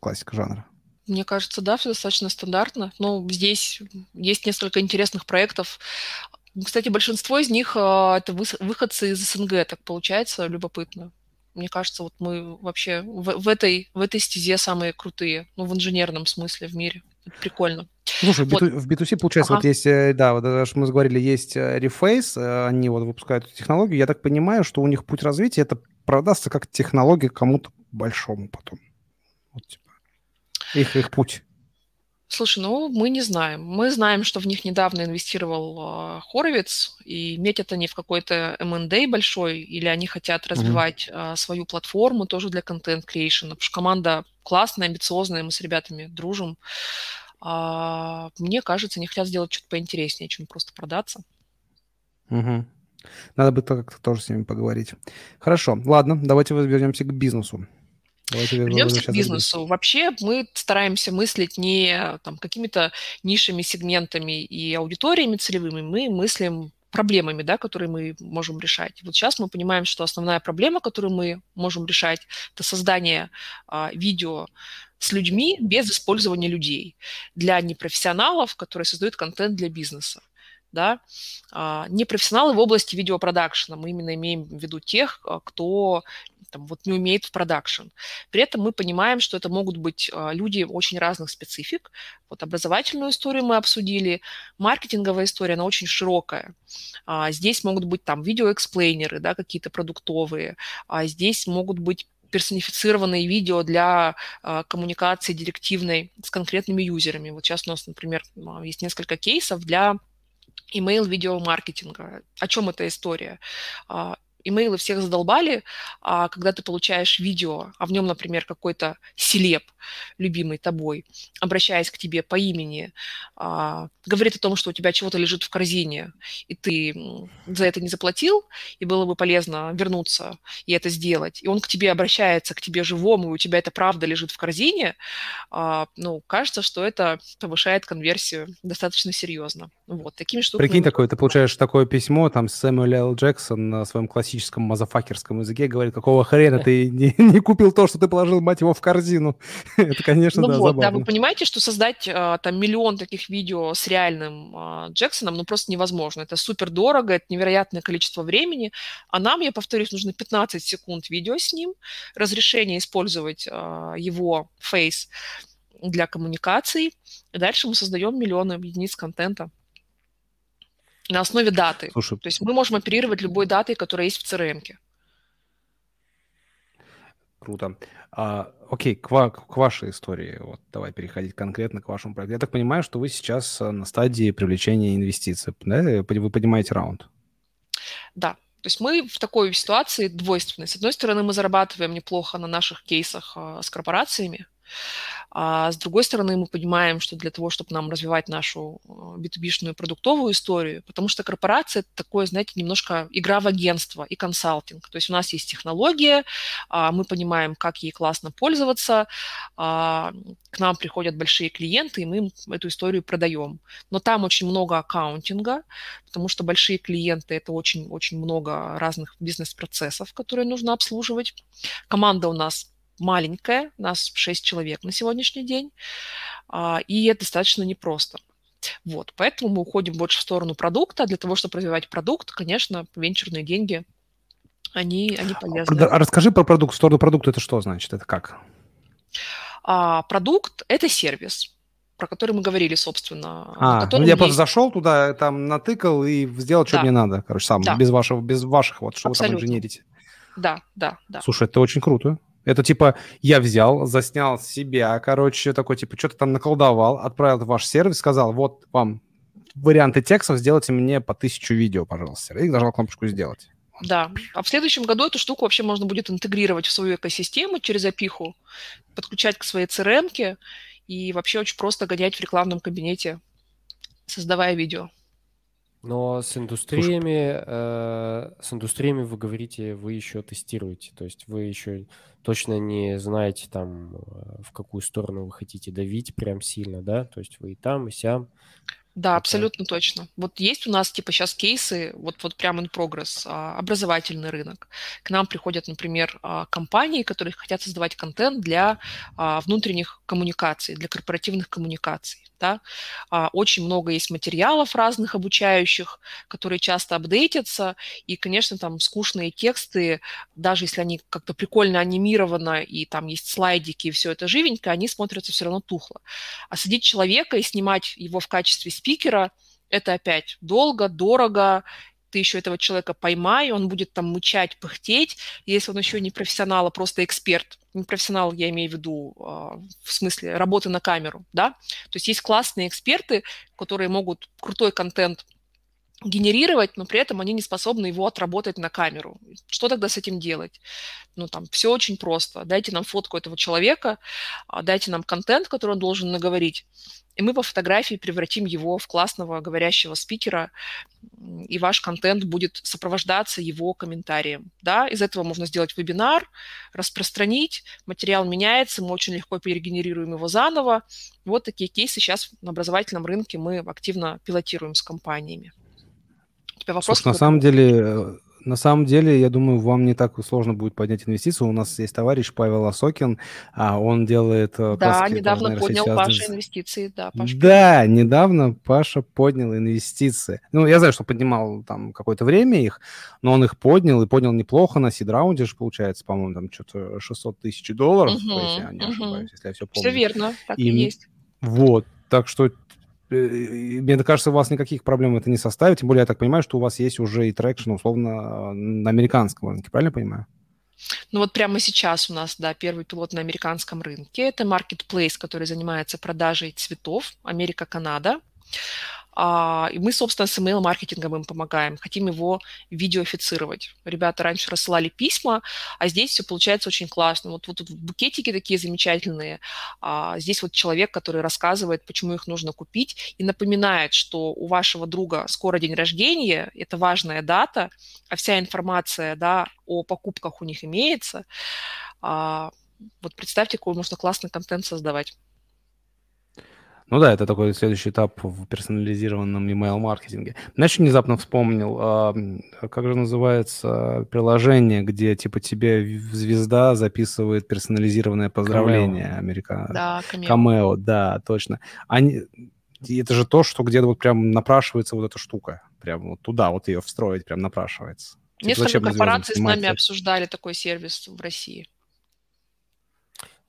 классика жанра. Мне кажется, да, все достаточно стандартно. Но здесь есть несколько интересных проектов. Кстати, большинство из них а, это выходцы из СНГ, так получается, любопытно. Мне кажется, вот мы вообще в, в, этой, в этой стезе самые крутые, ну, в инженерном смысле в мире. Это прикольно. Слушай, вот. в B2C, получается, ага. вот есть, э, да, вот что мы говорили, есть э, Reface, э, они вот выпускают эту технологию. Я так понимаю, что у них путь развития это продастся как технология кому-то большому потом. Вот, типа. Их, их путь. Слушай, ну мы не знаем. Мы знаем, что в них недавно инвестировал э, Хоровиц, и метят они в какой-то M&A большой, или они хотят развивать mm-hmm. э, свою платформу тоже для контент creation, потому что команда классная, амбициозная, мы с ребятами дружим. А, мне кажется, они хотят сделать что-то поинтереснее, чем просто продаться. Угу. Надо бы как-то тоже с ними поговорить. Хорошо, ладно, давайте вернемся к бизнесу. Вернемся к бизнесу. Вообще мы стараемся мыслить не там, какими-то нишами, сегментами и аудиториями целевыми, мы мыслим проблемами, да, которые мы можем решать. Вот сейчас мы понимаем, что основная проблема, которую мы можем решать, это создание а, видео с людьми без использования людей для непрофессионалов, которые создают контент для бизнеса да, а, не профессионалы в области видеопродакшена, мы именно имеем в виду тех, а, кто там, вот не умеет в продакшн. При этом мы понимаем, что это могут быть а, люди очень разных специфик. Вот образовательную историю мы обсудили, маркетинговая история, она очень широкая. Здесь могут быть там видеоэксплейнеры, да, какие-то продуктовые, а здесь могут быть персонифицированные видео для э, коммуникации директивной с конкретными юзерами. Вот сейчас у нас, например, есть несколько кейсов для email-видеомаркетинга. О чем эта история? Имейлы всех задолбали, а когда ты получаешь видео, а в нем, например, какой-то селеп, любимый тобой, обращаясь к тебе по имени, а, говорит о том, что у тебя чего-то лежит в корзине, и ты за это не заплатил, и было бы полезно вернуться и это сделать, и он к тебе обращается, к тебе живому, и у тебя это правда лежит в корзине, а, ну, кажется, что это повышает конверсию достаточно серьезно. Вот, такими штуками... Прикинь, такое, ты получаешь такое письмо, там, Сэмюэл Л. Джексон на своем классическом мазафакерском языке говорит, какого хрена ты не, не купил то, что ты положил, мать его, в корзину. Это, конечно, ну да, вот, забавно. да, вы понимаете, что создать а, там миллион таких видео с реальным а, Джексоном, ну, просто невозможно. Это супер дорого, это невероятное количество времени, а нам, я повторюсь, нужно 15 секунд видео с ним, разрешение использовать а, его фейс для коммуникаций, и дальше мы создаем миллионы единиц контента на основе даты. Слушай, То есть мы можем оперировать любой датой, которая есть в CRM. -ке. Круто. А, окей, к, ва- к вашей истории. Вот давай переходить конкретно к вашему проекту. Я так понимаю, что вы сейчас э, на стадии привлечения инвестиций. Да? Вы поднимаете раунд. Да. То есть мы в такой ситуации двойственной. С одной стороны, мы зарабатываем неплохо на наших кейсах э, с корпорациями, А с другой стороны, мы понимаем, что для того, чтобы нам развивать нашу B2B-шную э, продуктовую историю, потому что корпорация – это такое, знаете, немножко игра в агентство и консалтинг. То есть у нас есть технология, а, мы понимаем, как ей классно пользоваться, а, к нам приходят большие клиенты, и мы им эту историю продаем. Но там очень много аккаунтинга, потому что большие клиенты – это очень-очень много разных бизнес-процессов, которые нужно обслуживать. Команда у нас маленькая, нас 6 человек на сегодняшний день, а, и это достаточно непросто. Вот, поэтому мы уходим больше в сторону продукта. Для того, чтобы развивать продукт, конечно, венчурные деньги, они, они полезны. А расскажи про продукт. В сторону продукта это что значит? Это как? А, продукт – это сервис, про который мы говорили, собственно. А, ну я есть... просто зашел туда, там натыкал и сделал, что да. мне надо, короче, сам, да. без, вашего, без ваших, вот, что Абсолютно. вы там инженерите. Да, да, да. Слушай, это очень круто. Это типа я взял, заснял себя, короче, такой типа что-то там наколдовал, отправил в ваш сервис, сказал, вот вам варианты текстов, сделайте мне по тысячу видео, пожалуйста. И нажал кнопочку «Сделать». Да. А в следующем году эту штуку вообще можно будет интегрировать в свою экосистему через опиху, подключать к своей crm и вообще очень просто гонять в рекламном кабинете, создавая видео. Но с индустриями, э, с индустриями вы говорите, вы еще тестируете, то есть вы еще точно не знаете там, э, в какую сторону вы хотите давить прям сильно, да? То есть вы и там, и сям. Да, абсолютно точно. Вот есть у нас типа сейчас кейсы, вот, вот прямо in progress, а, образовательный рынок. К нам приходят, например, а, компании, которые хотят создавать контент для а, внутренних коммуникаций, для корпоративных коммуникаций. Да? Очень много есть материалов разных обучающих, которые часто апдейтятся, и, конечно, там скучные тексты, даже если они как-то прикольно анимированы, и там есть слайдики, и все это живенько, они смотрятся все равно тухло. А садить человека и снимать его в качестве спикера, это опять долго, дорого, ты еще этого человека поймай, он будет там мычать, пыхтеть, если он еще не профессионал, а просто эксперт. Не профессионал, я имею в виду а, в смысле работы на камеру, да. То есть есть классные эксперты, которые могут крутой контент генерировать, но при этом они не способны его отработать на камеру. Что тогда с этим делать? Ну, там, все очень просто. Дайте нам фотку этого человека, а, дайте нам контент, который он должен наговорить, и мы по фотографии превратим его в классного говорящего спикера, и ваш контент будет сопровождаться его комментарием. Да? Из этого можно сделать вебинар, распространить, материал меняется, мы очень легко перегенерируем его заново. Вот такие кейсы сейчас на образовательном рынке мы активно пилотируем с компаниями. Тебя вопрос? Слушай, на самом деле на самом деле, я думаю, вам не так сложно будет поднять инвестиции. У нас есть товарищ Павел Осокин, а он делает... Э, да, недавно наверное, поднял сейчас... Паша инвестиции. Да, Паша да, недавно Паша поднял инвестиции. Ну, я знаю, что поднимал там какое-то время их, но он их поднял, и поднял неплохо на seed-раунде же, получается, по-моему, там что-то 600 тысяч долларов, угу, если я не ошибаюсь, если я все помню. Все верно, так и, и есть. Вот, так что мне кажется, у вас никаких проблем это не составит, тем более я так понимаю, что у вас есть уже и traction, условно, на американском рынке, правильно понимаю? Ну вот прямо сейчас у нас, да, первый пилот на американском рынке. Это marketplace, который занимается продажей цветов Америка-Канада. А, и мы, собственно, с email-маркетингом им помогаем, хотим его видеофицировать. Ребята раньше рассылали письма, а здесь все получается очень классно. Вот, вот тут букетики такие замечательные. А, здесь вот человек, который рассказывает, почему их нужно купить, и напоминает, что у вашего друга скоро день рождения, это важная дата, а вся информация да, о покупках у них имеется. А, вот представьте, какой можно классный контент создавать. Ну да, это такой следующий этап в персонализированном email-маркетинге. Знаешь, внезапно вспомнил, а, как же называется приложение, где типа тебе звезда записывает персонализированное поздравление. Америка. Да, Cameo. Cameo, да, точно. Они, это же то, что где-то вот прям напрашивается вот эта штука. Прям вот туда вот ее встроить, прям напрашивается. Типа, Несколько корпораций с нами обсуждали такой сервис в России.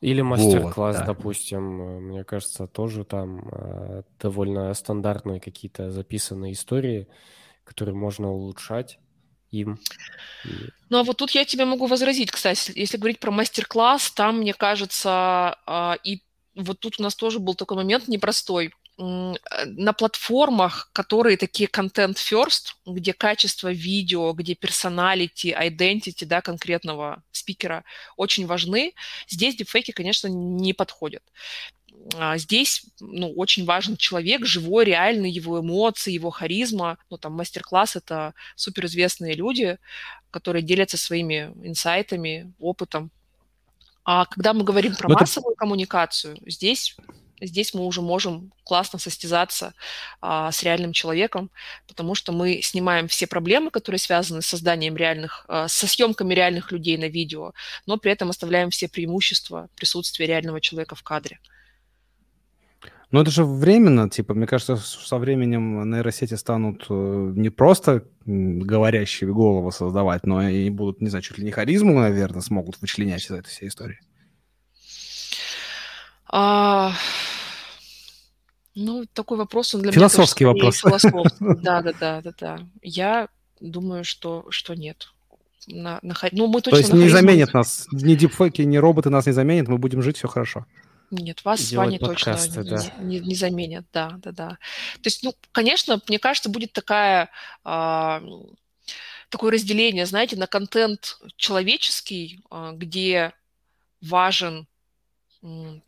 Или мастер-класс, вот, да. допустим, э, мне кажется, тоже там э, довольно стандартные какие-то записанные истории, которые можно улучшать им. Ну, а вот тут я тебе могу возразить, кстати, если говорить про мастер-класс, там, мне кажется, э, и вот тут у нас тоже был такой момент непростой. На платформах, которые такие content first, где качество видео, где персоналити, identity да, конкретного спикера очень важны, здесь дипфейки, конечно, не подходят. А здесь ну, очень важен человек, живой, реальный, его эмоции, его харизма. Ну, там, мастер-класс – это суперизвестные люди, которые делятся своими инсайтами, опытом. А когда мы говорим про Но массовую это... коммуникацию, здесь здесь мы уже можем классно состязаться а, с реальным человеком, потому что мы снимаем все проблемы, которые связаны с созданием реальных, а, со съемками реальных людей на видео, но при этом оставляем все преимущества присутствия реального человека в кадре. Но это же временно, типа, мне кажется, со временем нейросети станут э, не просто говорящие головы создавать, но и будут, не знаю, чуть ли не харизму, наверное, смогут вычленять из этой всей истории. А, ну, такой вопрос, он для Философский меня вопрос. Философский. Да, да, да, да, да. Я думаю, что, что нет. На, на, ну, мы точно То есть не заменят нас, ни дипфеки, ни роботы нас не заменят, мы будем жить, все хорошо. Нет, вас с Ваней точно не, да. не, не заменят, да, да, да. То есть, ну, конечно, мне кажется, будет такая, а, такое разделение, знаете, на контент человеческий, а, где важен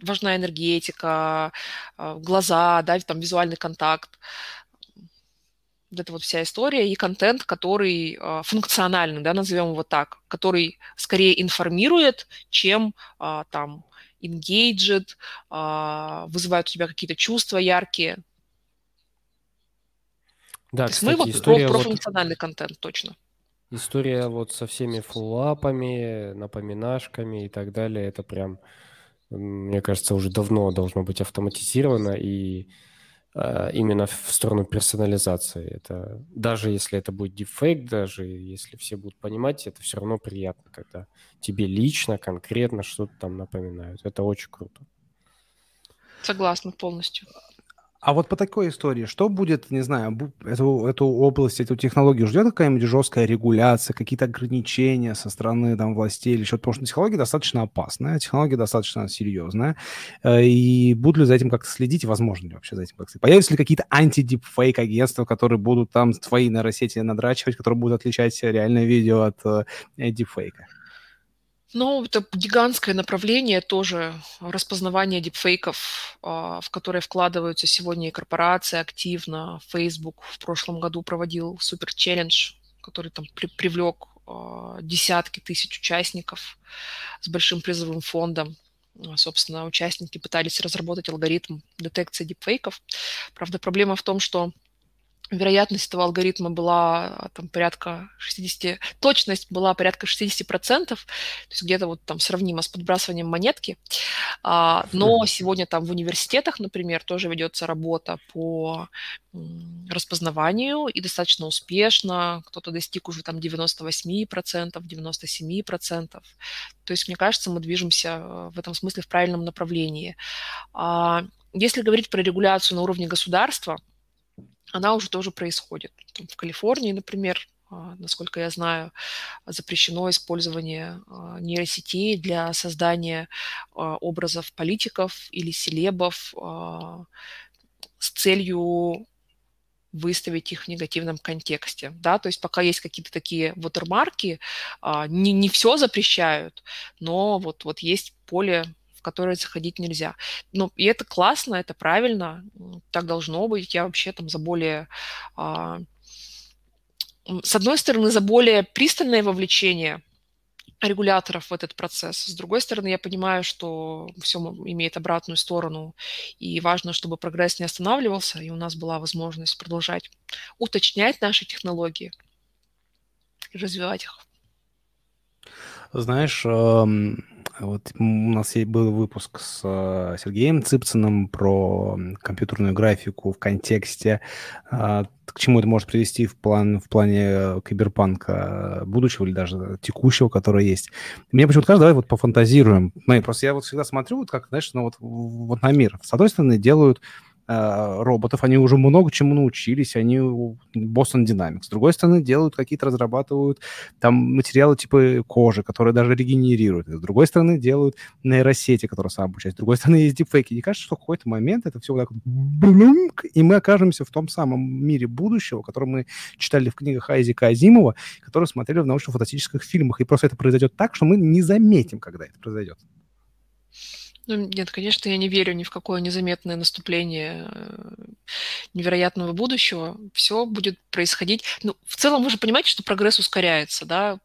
важна энергетика, а, глаза, да, там визуальный контакт. Вот это вот вся история и контент, который а, функциональный, да, назовем его так, который скорее информирует, чем а, там engaged, вызывает у тебя какие-то чувства яркие. Да, То кстати, мы вот история про, про вот... функциональный контент точно. История вот со всеми фуллапами, напоминашками и так далее, это прям мне кажется, уже давно должно быть автоматизировано и э, именно в сторону персонализации. Это даже если это будет дефейк, даже если все будут понимать, это все равно приятно, когда тебе лично, конкретно что-то там напоминают. Это очень круто. Согласна полностью. А вот по такой истории, что будет, не знаю, эту, эту область, эту технологию ждет какая-нибудь жесткая регуляция, какие-то ограничения со стороны там властей или что-то? Потому что технология достаточно опасная, технология достаточно серьезная. Э, и будут ли за этим как-то следить? Возможно ли вообще за этим как-то? Появятся ли какие-то анти-дипфейк агентства, которые будут там твои нейросети надрачивать, которые будут отличать реальное видео от э, дипфейка? Ну, это гигантское направление тоже распознавание дипфейков, а, в которое вкладываются сегодня и корпорации активно. Facebook в прошлом году проводил супер челлендж, который там при привлек а, десятки тысяч участников с большим призовым фондом. А, собственно, участники пытались разработать алгоритм детекции дипфейков. Правда, проблема в том, что вероятность этого алгоритма была а, там порядка 60, точность была порядка 60%, то есть где-то вот там сравнимо с подбрасыванием монетки. А, но сегодня там в университетах, например, тоже ведется работа по распознаванию и достаточно успешно. Кто-то достиг уже там 98%, 97%. То есть, мне кажется, мы движемся э, в этом смысле в правильном направлении. А, если говорить про регуляцию на уровне государства, она уже тоже происходит. Там, в Калифорнии, например, а, насколько я знаю, запрещено использование а, нейросетей для создания а, образов политиков или селебов с целью выставить их в негативном контексте, да, то есть пока есть какие-то такие вотермарки, не, не все запрещают, но вот, вот есть поле которые заходить нельзя. Ну, и это классно, это правильно, так должно быть. Я вообще там за более... А, с одной стороны, за более пристальное вовлечение регуляторов в этот процесс. С другой стороны, я понимаю, что все имеет обратную сторону, и важно, чтобы прогресс не останавливался, и у нас была возможность продолжать уточнять наши технологии развивать их. Знаешь, вот у нас был выпуск с э, Сергеем Цыпциным про компьютерную графику в контексте, а, к чему это может привести в, план, в плане киберпанка будущего или даже текущего, который есть. Мне почему-то кажется, давай вот пофантазируем. Ну, просто я вот всегда смотрю, вот как, знаешь, ну вот, вот на мир. С одной стороны, делают э, роботов, они уже много чему научились, они Boston Dynamics. С другой стороны, делают какие-то, разрабатывают там материалы типа кожи, которые даже регенерируют. С другой стороны, делают нейросети, которые сам обучают. С другой стороны, есть дипфейки. Не кажется, что в какой-то момент это все вот так вот, и мы окажемся в том самом мире будущего, который мы читали в книгах Айзека Азимова, который смотрели в научно-фантастических фильмах. И просто это произойдет так, что мы не заметим, когда это произойдет. Ну, нет, конечно, я не верю ни в какое незаметное наступление э, невероятного будущего. Все будет происходить. Ну, в целом вы же понимаете, что прогресс ускоряется, да?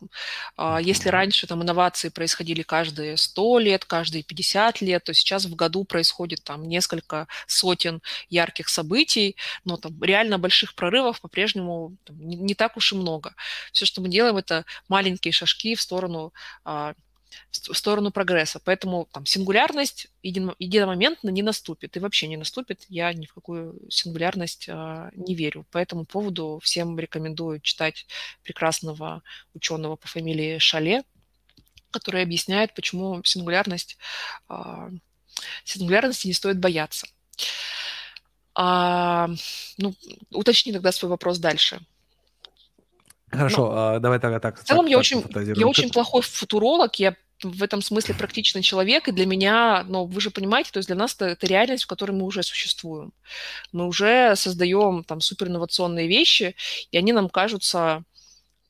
А если раньше там инновации происходили каждые 100 лет, каждые 50 лет, то сейчас в году происходит там несколько сотен ярких событий, но там реально больших прорывов по-прежнему не, не так уж и много. Все, что мы делаем, это маленькие шажки в сторону а, в сторону прогресса. Поэтому там сингулярность един, единомоментно не наступит и вообще не наступит. Я ни в какую сингулярность а, не верю. По этому поводу всем рекомендую читать прекрасного ученого по фамилии Шале, который объясняет, почему сингулярность, а, сингулярности не стоит бояться. А, ну, уточни тогда свой вопрос дальше. Хорошо, ну, а, давай тогда так. В целом так, я, так очень, я очень плохой футуролог, я в этом смысле практичный человек, и для меня, ну, вы же понимаете, то есть для нас это, это реальность, в которой мы уже существуем. Мы уже создаем там суперинновационные вещи, и они нам кажутся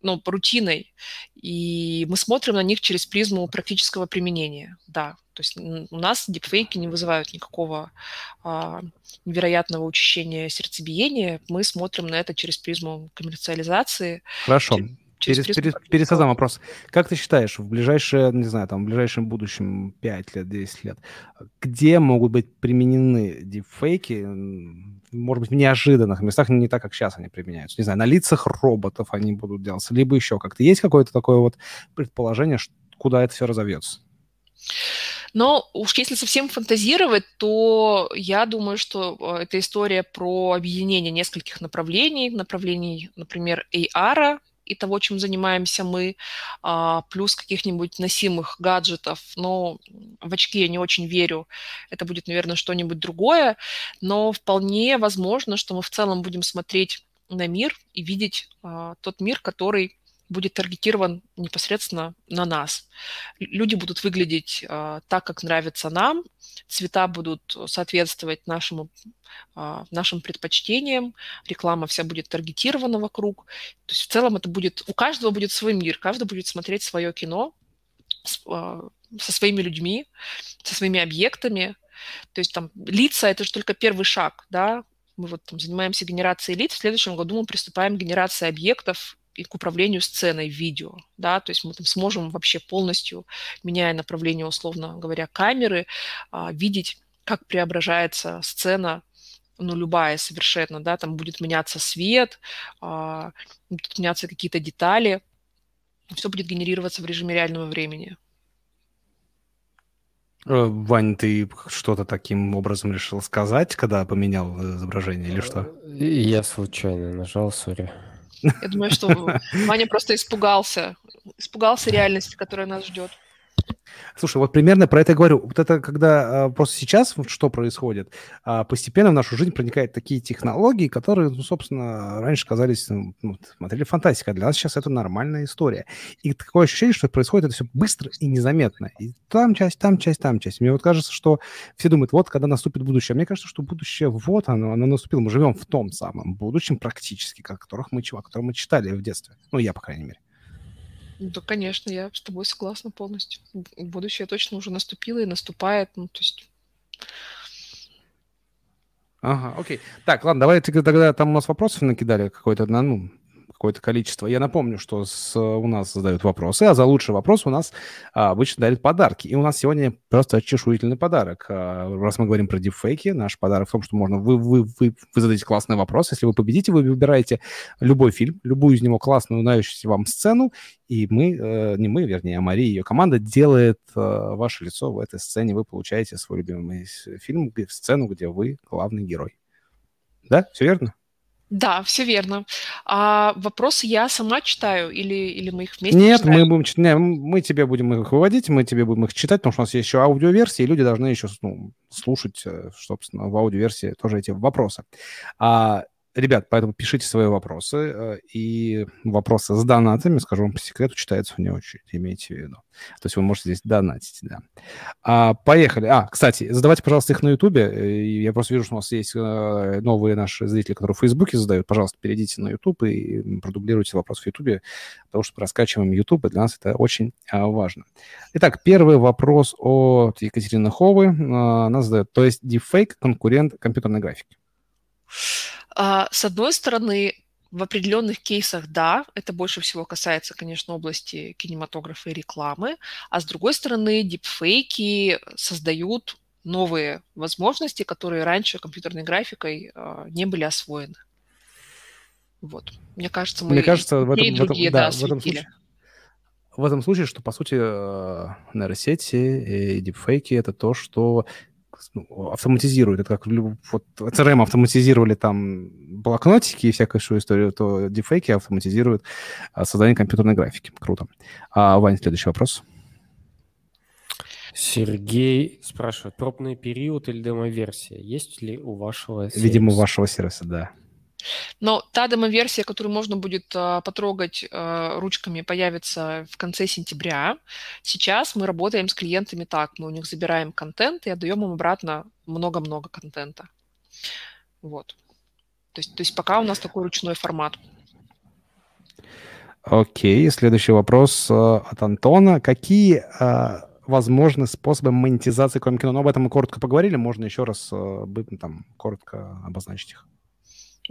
ну, рутиной, и мы смотрим на них через призму практического применения, да. То есть у нас дипфейки не вызывают никакого а, невероятного учащения сердцебиения, мы смотрим на это через призму коммерциализации. Хорошо. Через, перес, пересказам вопрос. Как ты считаешь, в ближайшее, не знаю, там, в ближайшем будущем 5 лет, 10 лет, где могут быть применены дипфейки, может быть, в неожиданных местах, не так, как сейчас они применяются? Не знаю, на лицах роботов они будут делаться, либо еще как-то. Есть какое-то такое вот предположение, куда это все разовьется? Но уж если совсем фантазировать, то я думаю, что э, это история про объединение нескольких направлений, направлений, например, AR, и того, чем занимаемся мы, а, плюс каких-нибудь носимых гаджетов. Но в очки я не очень верю. Это будет, наверное, что-нибудь другое. Но вполне возможно, что мы в целом будем смотреть на мир и видеть а, тот мир, который будет таргетирован непосредственно на нас. Люди будут выглядеть э, так, как нравится нам, цвета будут соответствовать нашему, э, нашим предпочтениям, реклама вся будет таргетирована вокруг. То есть в целом это будет, у каждого будет свой мир, каждый будет смотреть свое кино с, э, со своими людьми, со своими объектами. То есть там лица – это же только первый шаг, да, мы вот там занимаемся генерацией лиц, в следующем году мы приступаем к генерации объектов и к управлению сценой видео, да, то есть мы там сможем вообще полностью, меняя направление, условно говоря, камеры, а, видеть, как преображается сцена, ну, любая совершенно, да, там будет меняться свет, а, будут меняться какие-то детали, все будет генерироваться в режиме реального времени. Э, Вань, ты что-то таким образом решил сказать, когда поменял изображение или что? Я случайно нажал, сори. Я думаю, что Ваня просто испугался. Испугался реальности, которая нас ждет. Слушай, вот примерно про это говорю. Вот это когда а, просто сейчас вот что происходит, а, постепенно в нашу жизнь проникают такие технологии, которые, ну, собственно, раньше казались, ну, ну смотрели фантастика. Для нас сейчас это нормальная история. И такое ощущение, что происходит это все быстро и незаметно. И там часть, там часть, там часть. Мне вот кажется, что все думают, вот когда наступит будущее. Мне кажется, что будущее вот оно, оно наступило. Мы живем в том самом будущем практически, о которых мы, о котором мы читали в детстве. Ну, я, по крайней мере. Да, конечно, я с тобой согласна полностью. Будущее точно уже наступило и наступает. Ну, то есть... Ага, окей. Так, ладно, давайте тогда там у нас вопросов накидали какой-то, ну, какое-то количество. Я напомню, что с, у нас задают вопросы, а за лучший вопрос у нас а, обычно дарят подарки. И у нас сегодня просто чешуительный подарок. А, раз мы говорим про дипфейки, наш подарок в том, что можно вы, вы, вы, вы задаете классный вопрос. Если вы победите, вы выбираете любой фильм, любую из него классную, нравящуюся вам сцену, и мы, э, не мы, вернее, а Мария и ее команда делает э, ваше лицо в этой сцене. Вы получаете свой любимый фильм, сцену, где вы главный герой. Да, все верно? Да, все верно. А вопросы я сама читаю или, или мы их вместе Нет, читаем? мы будем чит- не, мы тебе будем их выводить, мы тебе будем их читать, потому что у нас есть еще аудиоверсии, и люди должны еще ну, слушать, э, собственно, в аудиоверсии тоже эти вопросы. А, ребят, поэтому пишите свои вопросы, э, и вопросы с донатами, скажу вам по секрету, читаются вне очередь, имейте в виду. То есть вы можете здесь донатить, да. А, поехали. А, кстати, задавайте, пожалуйста, их на Ютубе. Э, Я просто вижу, что у нас есть э, новые наши зрители, которые в Фейсбуке задают. Пожалуйста, перейдите на Ютуб и продублируйте вопрос в Ютубе, потому что раскачиваем Ютуб, и для нас это очень а, важно. Итак, первый вопрос от Екатерины Ховы. Она задает, то есть deepfake конкурент компьютерной графики? А, С одной стороны, в определенных кейсах, да, это больше всего касается, конечно, области кинематографа и рекламы, а с другой стороны, дипфейки создают новые возможности, которые раньше компьютерной графикой а, не были освоены. Вот. Мне кажется, мы Мне кажется, в и этом, в этом, другие, да, да, в этом случае, в этом случае, что, по сути, э, нейросети и дипфейки — это то, что ну, автоматизирует. Это как вот CRM автоматизировали там блокнотики и всякую историю, то дипфейки автоматизируют а, создание компьютерной графики. Круто. А, Вань, следующий вопрос. Сергей спрашивает, пробный период или демо-версия есть ли у вашего Видимо, у сервиса? вашего сервиса, да. Но та демо-версия, которую можно будет а, потрогать а, ручками, появится в конце сентября. Сейчас мы работаем с клиентами так. Мы у них забираем контент и отдаем им обратно много-много контента. Вот. То есть, то есть пока у нас такой ручной формат. Окей, следующий вопрос э, от Антона. Какие э, возможны способы монетизации, кроме кино? Ну, об этом мы коротко поговорили, можно еще раз бы, там, коротко обозначить их.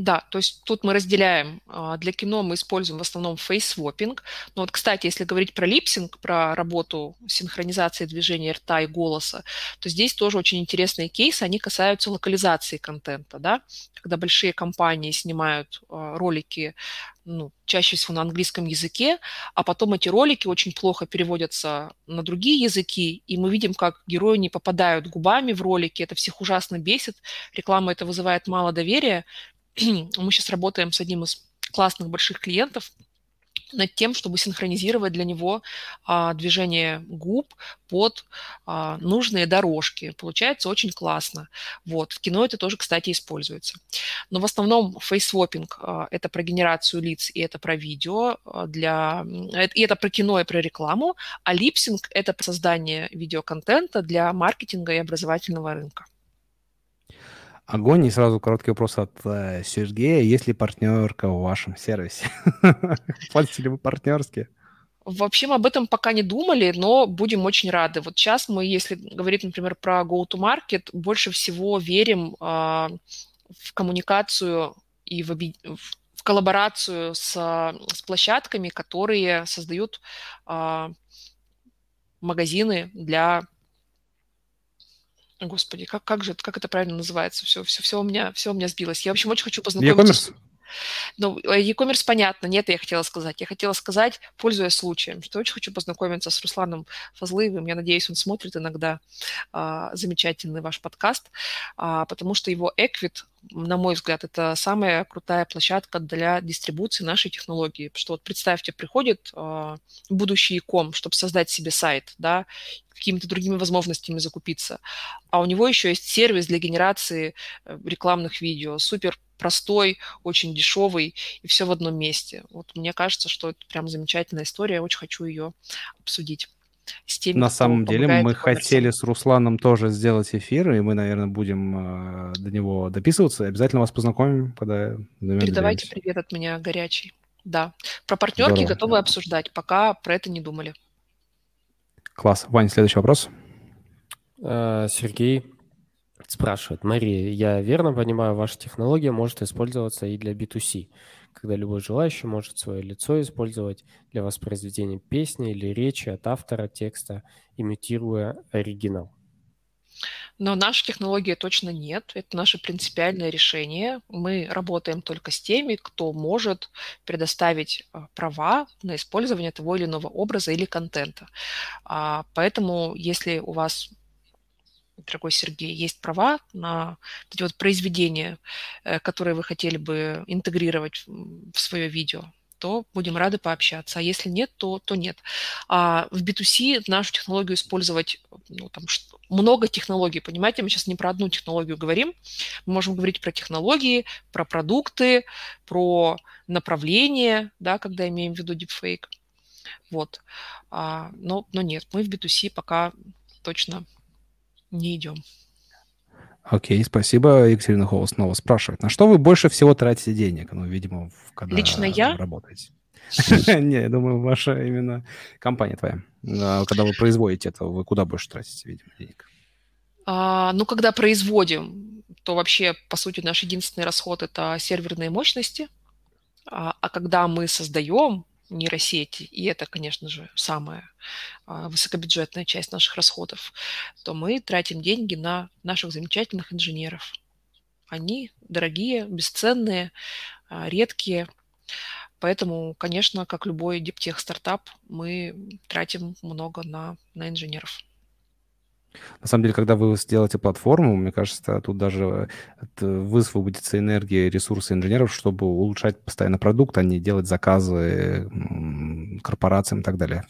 Да, то есть тут мы разделяем. а, Для кино мы используем в основном фейс-своппинг. Но вот, кстати, если говорить про липсинг, про работу синхронизации движения рта и голоса, то здесь тоже очень интересные кейсы. Они касаются локализации контента, да, когда большие компании снимают а, ролики, ну, чаще всего на английском языке, а потом эти ролики очень плохо переводятся на другие языки, и мы видим, как герои не попадают губами в ролики. Это всех ужасно бесит. Реклама это вызывает мало доверия. Мы сейчас работаем с одним из классных больших клиентов над тем, чтобы синхронизировать для него а, движение губ под а, нужные дорожки. Получается очень классно. Вот. В кино это тоже, кстати, используется. Но в основном фейсвопинг а, это про генерацию лиц и это про видео, а, для, и это про кино и про рекламу, а липсинг это создание видеоконтента для маркетинга и образовательного рынка. Огонь. И сразу короткий вопрос от э, Сергея. Есть ли партнерка в вашем сервисе? Платите ли вы партнерские? Вообще мы об этом пока не думали, но будем очень рады. Вот сейчас мы, если говорить, например, про go-to-market, больше всего верим а, в коммуникацию и в, в- в коллаборацию с, с площадками, которые создают а, магазины для... Господи, как, как же, как это правильно называется? Все, все, все у меня, все у меня сбилось. Я, в общем, очень хочу познакомиться. E-commerce? Ну, э, e-commerce понятно, нет, я хотела сказать. Я хотела сказать, пользуясь случаем, что очень хочу познакомиться с Русланом Фазлыевым. Я надеюсь, он смотрит иногда а, замечательный ваш подкаст, а, потому что его Equid, на мой взгляд, это самая крутая площадка для дистрибуции нашей технологии. Потому Что вот представьте, приходит а, будущий e-com, чтобы создать себе сайт, да, какими-то другими возможностями закупиться. А у него еще есть сервис для генерации э, рекламных видео, супер простой, очень дешевый, и все в одном месте. Вот мне кажется, что это прям замечательная история, я очень хочу ее обсудить с теми, На самом деле мы хотели с Русланом тоже сделать эфир, и мы, наверное, будем э, до него дописываться. Обязательно вас познакомим, когда Передавайте привет от меня горячий. Да. Про партнерки Здорово. готовы обсуждать, пока про это не думали. Класс. Вань, следующий вопрос. Э, Сергей спрашивает, Мария, я верно понимаю, ваша технология может использоваться и для B2C, когда любой желающий может свое лицо использовать для воспроизведения песни или речи от автора текста, имитируя оригинал. Но нашей технологии точно нет. Это наше принципиальное решение. Мы работаем только с теми, кто может предоставить а, права на использование того или иного образа или контента. А, Поэтому, если у вас дорогой Сергей, есть права на эти вот произведения, э, которые вы хотели бы интегрировать в свое видео, то будем рады пообщаться. А если нет, то, то нет. А в B2C нашу технологию использовать, ну, там, много технологий, понимаете, мы сейчас не про одну технологию говорим, мы можем говорить про технологии, про продукты, про направление, да, когда имеем в виду deepfake. Вот. А, но, но нет, мы в B2C пока точно не идем. Окей, спасибо. Екатерина Холл снова спрашивает. На что вы больше всего тратите денег? Ну, видимо, когда Лично я? работаете. Не, я думаю, ваша именно компания твоя. Когда вы производите это, вы куда больше тратите, видимо, денег? А, ну, когда производим, то вообще, по сути, наш единственный расход – это серверные мощности. А, а когда мы создаем, нейросети, и это, конечно же, самая а, высокобюджетная часть наших расходов, то мы тратим деньги на наших замечательных инженеров. Они дорогие, бесценные, а, редкие. Поэтому, конечно, как любой диптех-стартап, мы тратим много на, на инженеров. На самом деле, когда вы сделаете платформу, мне кажется, тут даже высвободится энергия, ресурсы инженеров, чтобы улучшать постоянно продукт, а не делать заказы корпорациям и так далее.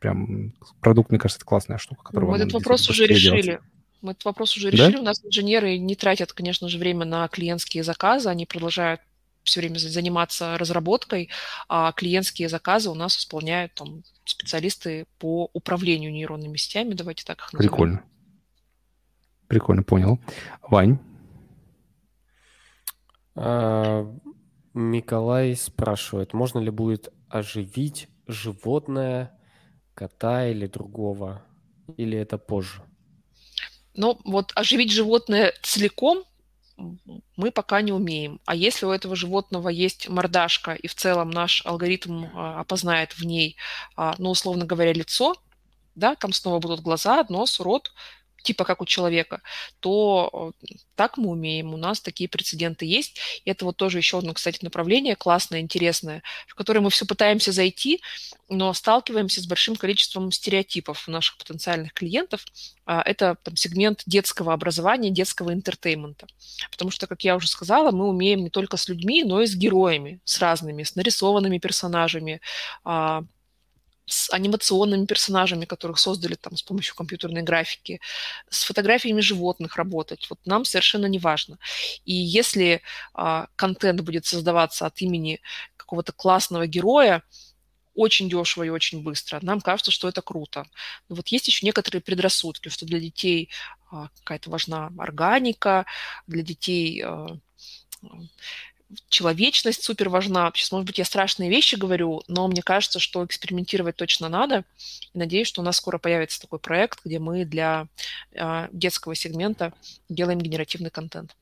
Прям продукт, мне кажется, это классная штука, которую Мы этот вопрос уже решили. Делать. Мы этот вопрос уже решили. Да? У нас инженеры не тратят, конечно же, время на клиентские заказы, они продолжают все время заниматься разработкой, а клиентские заказы у нас исполняют там, специалисты по управлению нейронными сетями, давайте так их назовем. Прикольно. Прикольно, понял. Вань? А, Николай спрашивает, можно ли будет оживить животное, кота или другого, или это позже? Ну, вот оживить животное целиком мы пока не умеем. А если у этого животного есть мордашка, и в целом наш алгоритм а, опознает в ней, а, ну, условно говоря, лицо, да, там снова будут глаза, нос, рот, типа как у человека, то э, так мы умеем. У нас такие прецеденты есть. И это вот тоже еще одно, кстати, направление классное, интересное, в которое мы все пытаемся зайти, но сталкиваемся с большим количеством стереотипов наших потенциальных клиентов. А, это там, сегмент детского образования, детского entertainment а. Потому что, как я уже сказала, мы умеем не только с людьми, но и с героями, с разными, с нарисованными персонажами, а, с анимационными персонажами, которых создали там с помощью компьютерной графики, с фотографиями животных работать. Вот нам совершенно не важно. И если а, контент будет создаваться от имени какого-то классного героя, очень дешево и очень быстро. Нам кажется, что это круто. Но вот есть еще некоторые предрассудки, что для детей а, какая-то важна органика, для детей а, человечность супер важна. Сейчас, может быть, я страшные вещи говорю, но мне кажется, что экспериментировать точно надо. И надеюсь, что у нас скоро появится такой проект, где мы для э, детского сегмента делаем генеративный контент.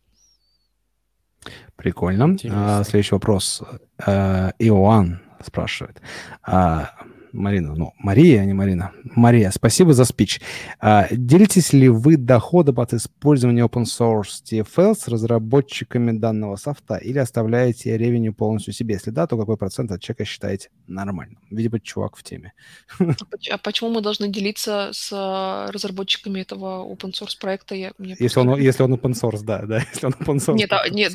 Прикольно. А, следующий вопрос. А, Иоанн спрашивает. А, Марина, ну, Мария, а не Марина. Мария, спасибо за спич. А, делитесь ли вы доходом от использования open source TFL с разработчиками данного софта или оставляете ревеню полностью себе? Если да, то какой процент от чека считаете нормальным? Видимо, чувак в теме. А, а почему мы должны делиться с разработчиками этого open source проекта? Я, если, он, если он open source, да, да, если он open source. Нет, а, нет,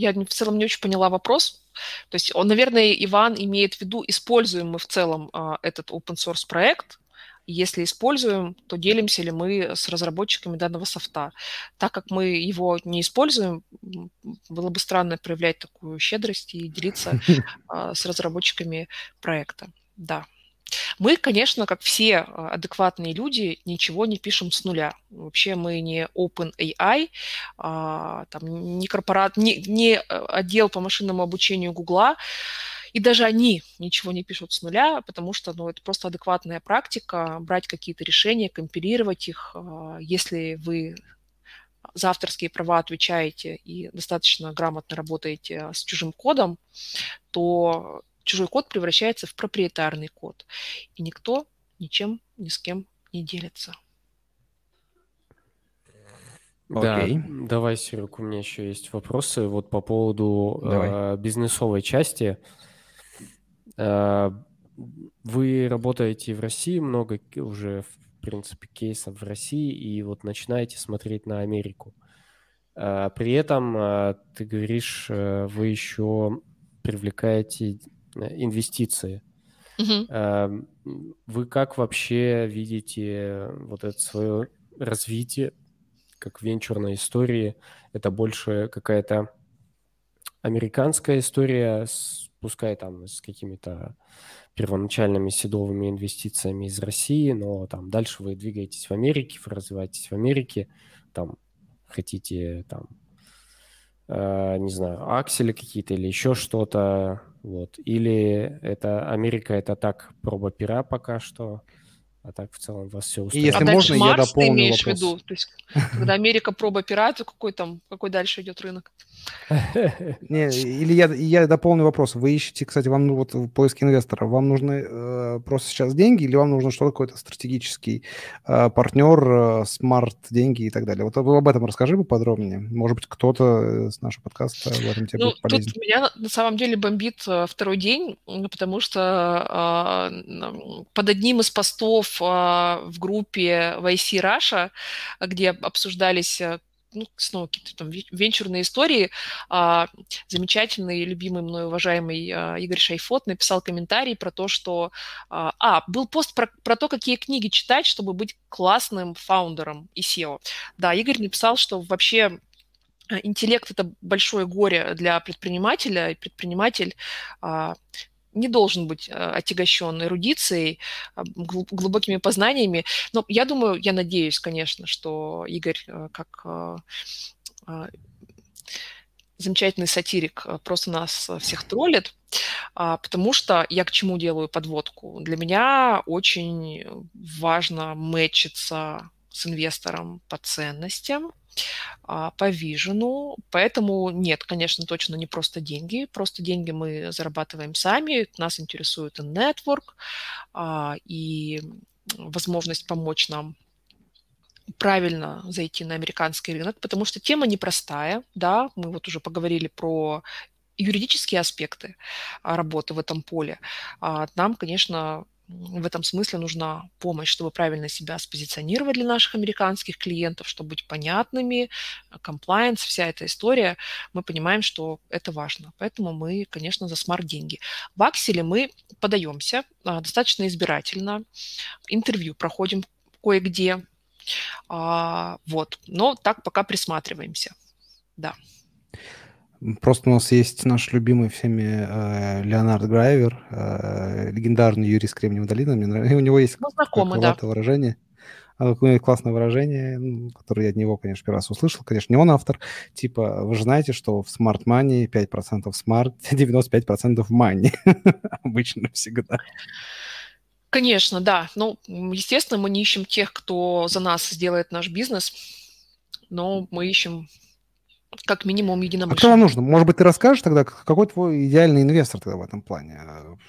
я в целом не очень поняла вопрос. То есть он, наверное, Иван имеет в виду, используем мы в целом а, этот open source проект, если используем, то делимся ли мы с разработчиками данного софта. Так как мы его не используем, было бы странно проявлять такую щедрость и делиться а, с разработчиками проекта. Да. Мы, конечно, как все а, адекватные люди, ничего не пишем с нуля. Вообще мы не OpenAI, а, там, не, корпорат, не, не а, отдел по машинному обучению Гугла, и даже они ничего не пишут с нуля, потому что ну, это просто адекватная практика, брать какие-то решения, компилировать их. Если вы за авторские права отвечаете и достаточно грамотно работаете с чужим кодом, то чужой код превращается в проприетарный код, и никто ничем ни с кем не делится. Да, давай, Серег, у меня еще есть вопросы вот по поводу э, бизнесовой части. Э, вы работаете в России много уже в принципе, кейсов в России, и вот начинаете смотреть на Америку. А, при этом, а, ты говоришь, э, вы еще привлекаете э, инвестиции. Uh-huh. Вы как вообще видите вот это свое развитие, как венчурной истории? Это больше какая-то американская история, с, пускай там с какими-то первоначальными седовыми инвестициями из России, но там дальше вы двигаетесь в Америке, вы развиваетесь в Америке, там хотите там, э, не знаю, аксели какие-то или еще что-то, вот. Или это Америка, это так, проба пера пока что, а так в целом вас все устраивает. И если а можно, я дополню ты имеешь вопрос. в виду? То есть, когда Америка проба пера, то какой там, какой дальше идет рынок? Не, или я, я дополню вопрос. Вы ищете, кстати, вам ну, вот в поиске инвестора, вам нужны э, просто сейчас деньги или вам нужно что-то какой-то стратегический э, партнер, э, smart деньги и так далее? Вот вы об этом расскажи поподробнее. Может быть, кто-то с нашего подкаста в этом тебе ну, будет полезен. Тут меня на самом деле бомбит э, второй день, потому что э, под одним из постов э, в группе YC Russia, где обсуждались э, ну, снова какие-то там венчурные истории. А, замечательный, любимый мной, уважаемый а, Игорь Шайфот написал комментарий про то, что... А, а был пост про, про то, какие книги читать, чтобы быть классным фаундером и SEO. Да, Игорь написал, что вообще а, интеллект – это большое горе для предпринимателя, и предприниматель а, не должен быть э, отягощен эрудицией, а, глубокими познаниями. Но я думаю, я надеюсь, конечно, что Игорь, э, как а, замечательный сатирик, просто нас всех троллит, а, потому что я к чему делаю подводку? Для меня очень важно мэчиться с инвестором по ценностям, а, по вижену. Поэтому нет, конечно, точно не просто деньги. Просто деньги мы зарабатываем сами. Нас интересует и network, а, и возможность помочь нам правильно зайти на американский рынок, потому что тема непростая, да, мы вот уже поговорили про юридические аспекты работы в этом поле. А, нам, конечно, в этом смысле нужна помощь, чтобы правильно себя спозиционировать для наших американских клиентов, чтобы быть понятными, комплайенс, вся эта история, мы понимаем, что это важно. Поэтому мы, конечно, за смарт-деньги. В Акселе мы подаемся а, достаточно избирательно, интервью проходим кое-где, а, вот, но так пока присматриваемся, да. Просто у нас есть наш любимый всеми э, Леонард Грайвер, э, легендарный юрист Кремниевой долины. Мне нравится. У него есть ну, знакомый, да. выражение. А, классное выражение, которое я от него, конечно, первый раз услышал. Конечно, не он автор. Типа, вы же знаете, что в Smart Money 5% Smart, 95% Money. Обычно всегда. Конечно, да. Ну, естественно, мы не ищем тех, кто за нас сделает наш бизнес, но мы ищем как минимум единомышленников. А кто вам нужен? Может быть, ты расскажешь тогда, какой твой идеальный инвестор тогда в этом плане,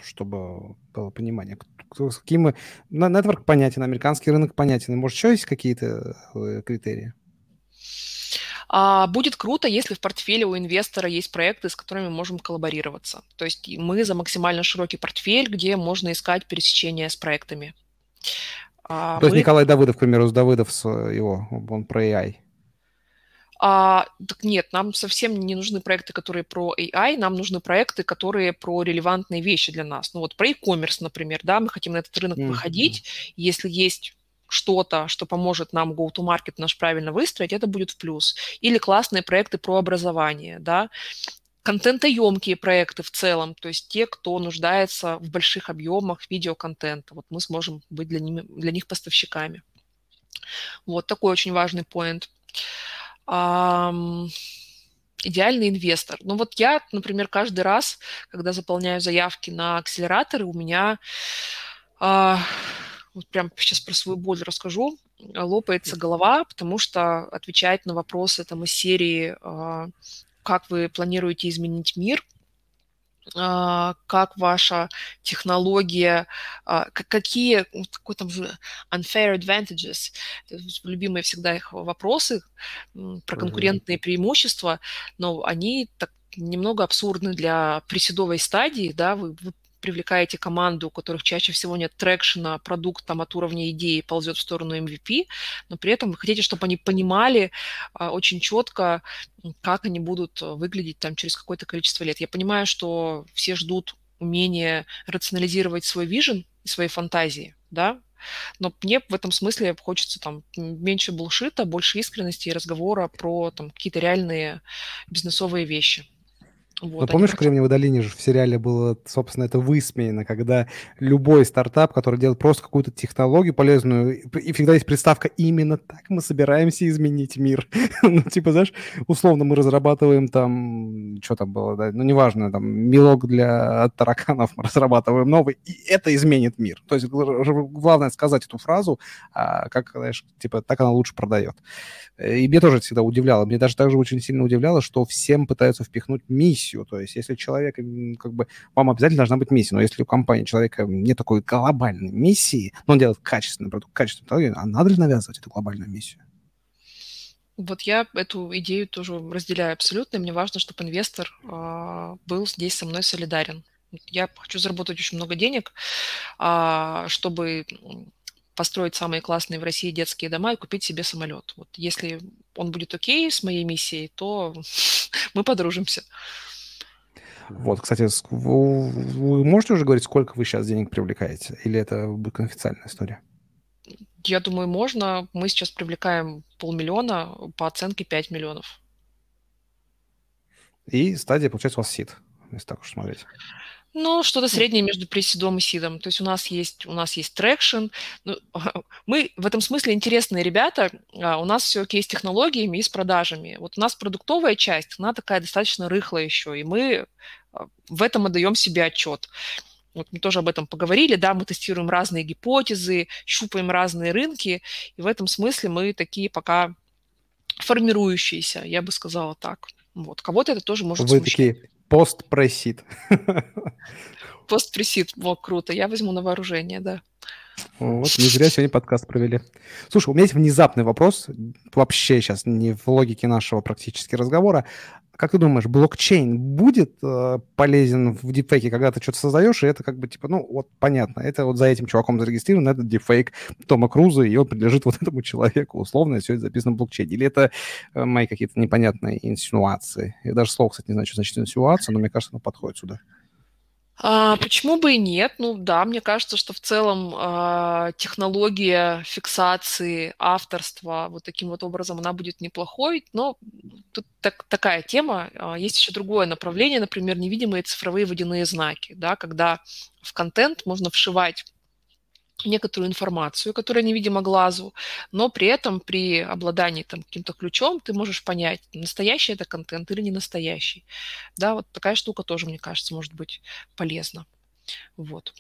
чтобы было понимание, кто, с каким... Нетворк понятен, американский рынок понятен. Может, еще есть какие-то э, критерии? А, будет круто, если в портфеле у инвестора есть проекты, с которыми мы можем коллаборироваться. То есть мы за максимально широкий портфель, где можно искать пересечения с проектами. А, То мы... есть Николай Давыдов, к примеру, с Давыдов с его, он про AI. А, так нет, нам совсем не нужны проекты, которые про AI, нам нужны проекты, которые про релевантные вещи для нас. Ну вот про e-commerce, например, да, мы хотим на этот рынок mm-hmm. выходить, если есть что-то, что поможет нам go-to-market наш правильно выстроить, это будет в плюс. Или классные проекты про образование, да, контентоемкие проекты в целом, то есть те, кто нуждается в больших объемах видеоконтента. Вот мы сможем быть для, ними, для них поставщиками. Вот такой очень важный поинт идеальный инвестор. Ну вот я, например, каждый раз, когда заполняю заявки на акселераторы, у меня, а, вот прям сейчас про свою боль расскажу, лопается голова, потому что отвечать на вопросы там из серии, а, как вы планируете изменить мир, как ваша технология, а, какие, какой там unfair advantages, любимые всегда их вопросы про конкурентные преимущества, но они так немного абсурдны для приседовой стадии, да, вы, вы привлекаете команду, у которых чаще всего нет трекшена, продукт там от уровня идеи ползет в сторону MVP, но при этом вы хотите, чтобы они понимали а, очень четко, как они будут выглядеть там через какое-то количество лет. Я понимаю, что все ждут умения рационализировать свой вижен и свои фантазии, да, но мне в этом смысле хочется там меньше булшита, больше искренности и разговора про там какие-то реальные бизнесовые вещи. Вот, ну, помнишь, в «Кремниевой долине» же в сериале было, собственно, это высмеяно, когда любой стартап, который делает просто какую-то технологию полезную, и всегда есть приставка «именно так мы собираемся изменить мир». ну, типа, знаешь, условно мы разрабатываем там, что там было, да, ну, неважно, там, мелок для тараканов мы разрабатываем новый, и это изменит мир. То есть главное сказать эту фразу, а как, знаешь, типа, так она лучше продает. И мне тоже всегда удивляло, мне даже также очень сильно удивляло, что всем пытаются впихнуть миссию миссию. То есть если человек, как бы, вам обязательно должна быть миссия. Но если у компании человека нет такой глобальной миссии, но он делает качественный продукт, качественную технологию, а надо ли навязывать эту глобальную миссию? Вот я эту идею тоже разделяю абсолютно. мне важно, чтобы инвестор э, был здесь со мной солидарен. Я хочу заработать очень много денег, э, чтобы построить самые классные в России детские дома и купить себе самолет. Вот если он будет окей с моей миссией, то мы подружимся. Вот, кстати, вы можете уже говорить, сколько вы сейчас денег привлекаете? Или это будет конфиденциальная история? Я думаю, можно. Мы сейчас привлекаем полмиллиона, по оценке 5 миллионов. И стадия, получается, у вас сид, если так уж смотреть. Ну, что-то среднее между pre-seed ом и seed ом. То есть у нас есть, у нас есть traction. Ну, мы в этом смысле интересные ребята. А, у нас все окей с технологиями и с продажами. Вот у нас продуктовая часть, она такая достаточно рыхлая еще, и мы а, в этом отдаем себе отчет. Вот мы тоже об этом поговорили, да, мы тестируем разные гипотезы, щупаем разные рынки, и в этом смысле мы такие пока формирующиеся, я бы сказала так. Вот, кого-то это тоже может Вы смущать. такие Пост-пресид. Пост-пресид. Во, круто. Я возьму на вооружение, да. Вот, не зря сегодня подкаст провели. Слушай, у меня есть внезапный вопрос, вообще сейчас не в логике нашего практически разговора. Как ты думаешь, блокчейн будет э, полезен в дипфейке, когда ты что-то создаешь, и это как бы типа, ну, вот понятно, это вот за этим чуваком зарегистрирован, это дипфейк Тома Круза, и он принадлежит вот этому человеку, условно, и все это записано в блокчейне. Или это э, мои какие-то непонятные инсинуации? Я даже слово, кстати, не знаю, что значит инсинуация, но мне кажется, оно подходит сюда. А, почему бы и нет? Ну да, мне кажется, что в целом а, технология фиксации авторства вот таким вот образом она будет неплохой, но тут так, такая тема. А, есть еще другое направление, например, невидимые цифровые водяные знаки, да, когда в контент можно вшивать некоторую информацию, которая невидима глазу, но при этом при обладании там каким-то ключом ты можешь понять, настоящий это контент или не настоящий. Да, вот такая штука тоже, мне кажется, может быть полезна. Вот.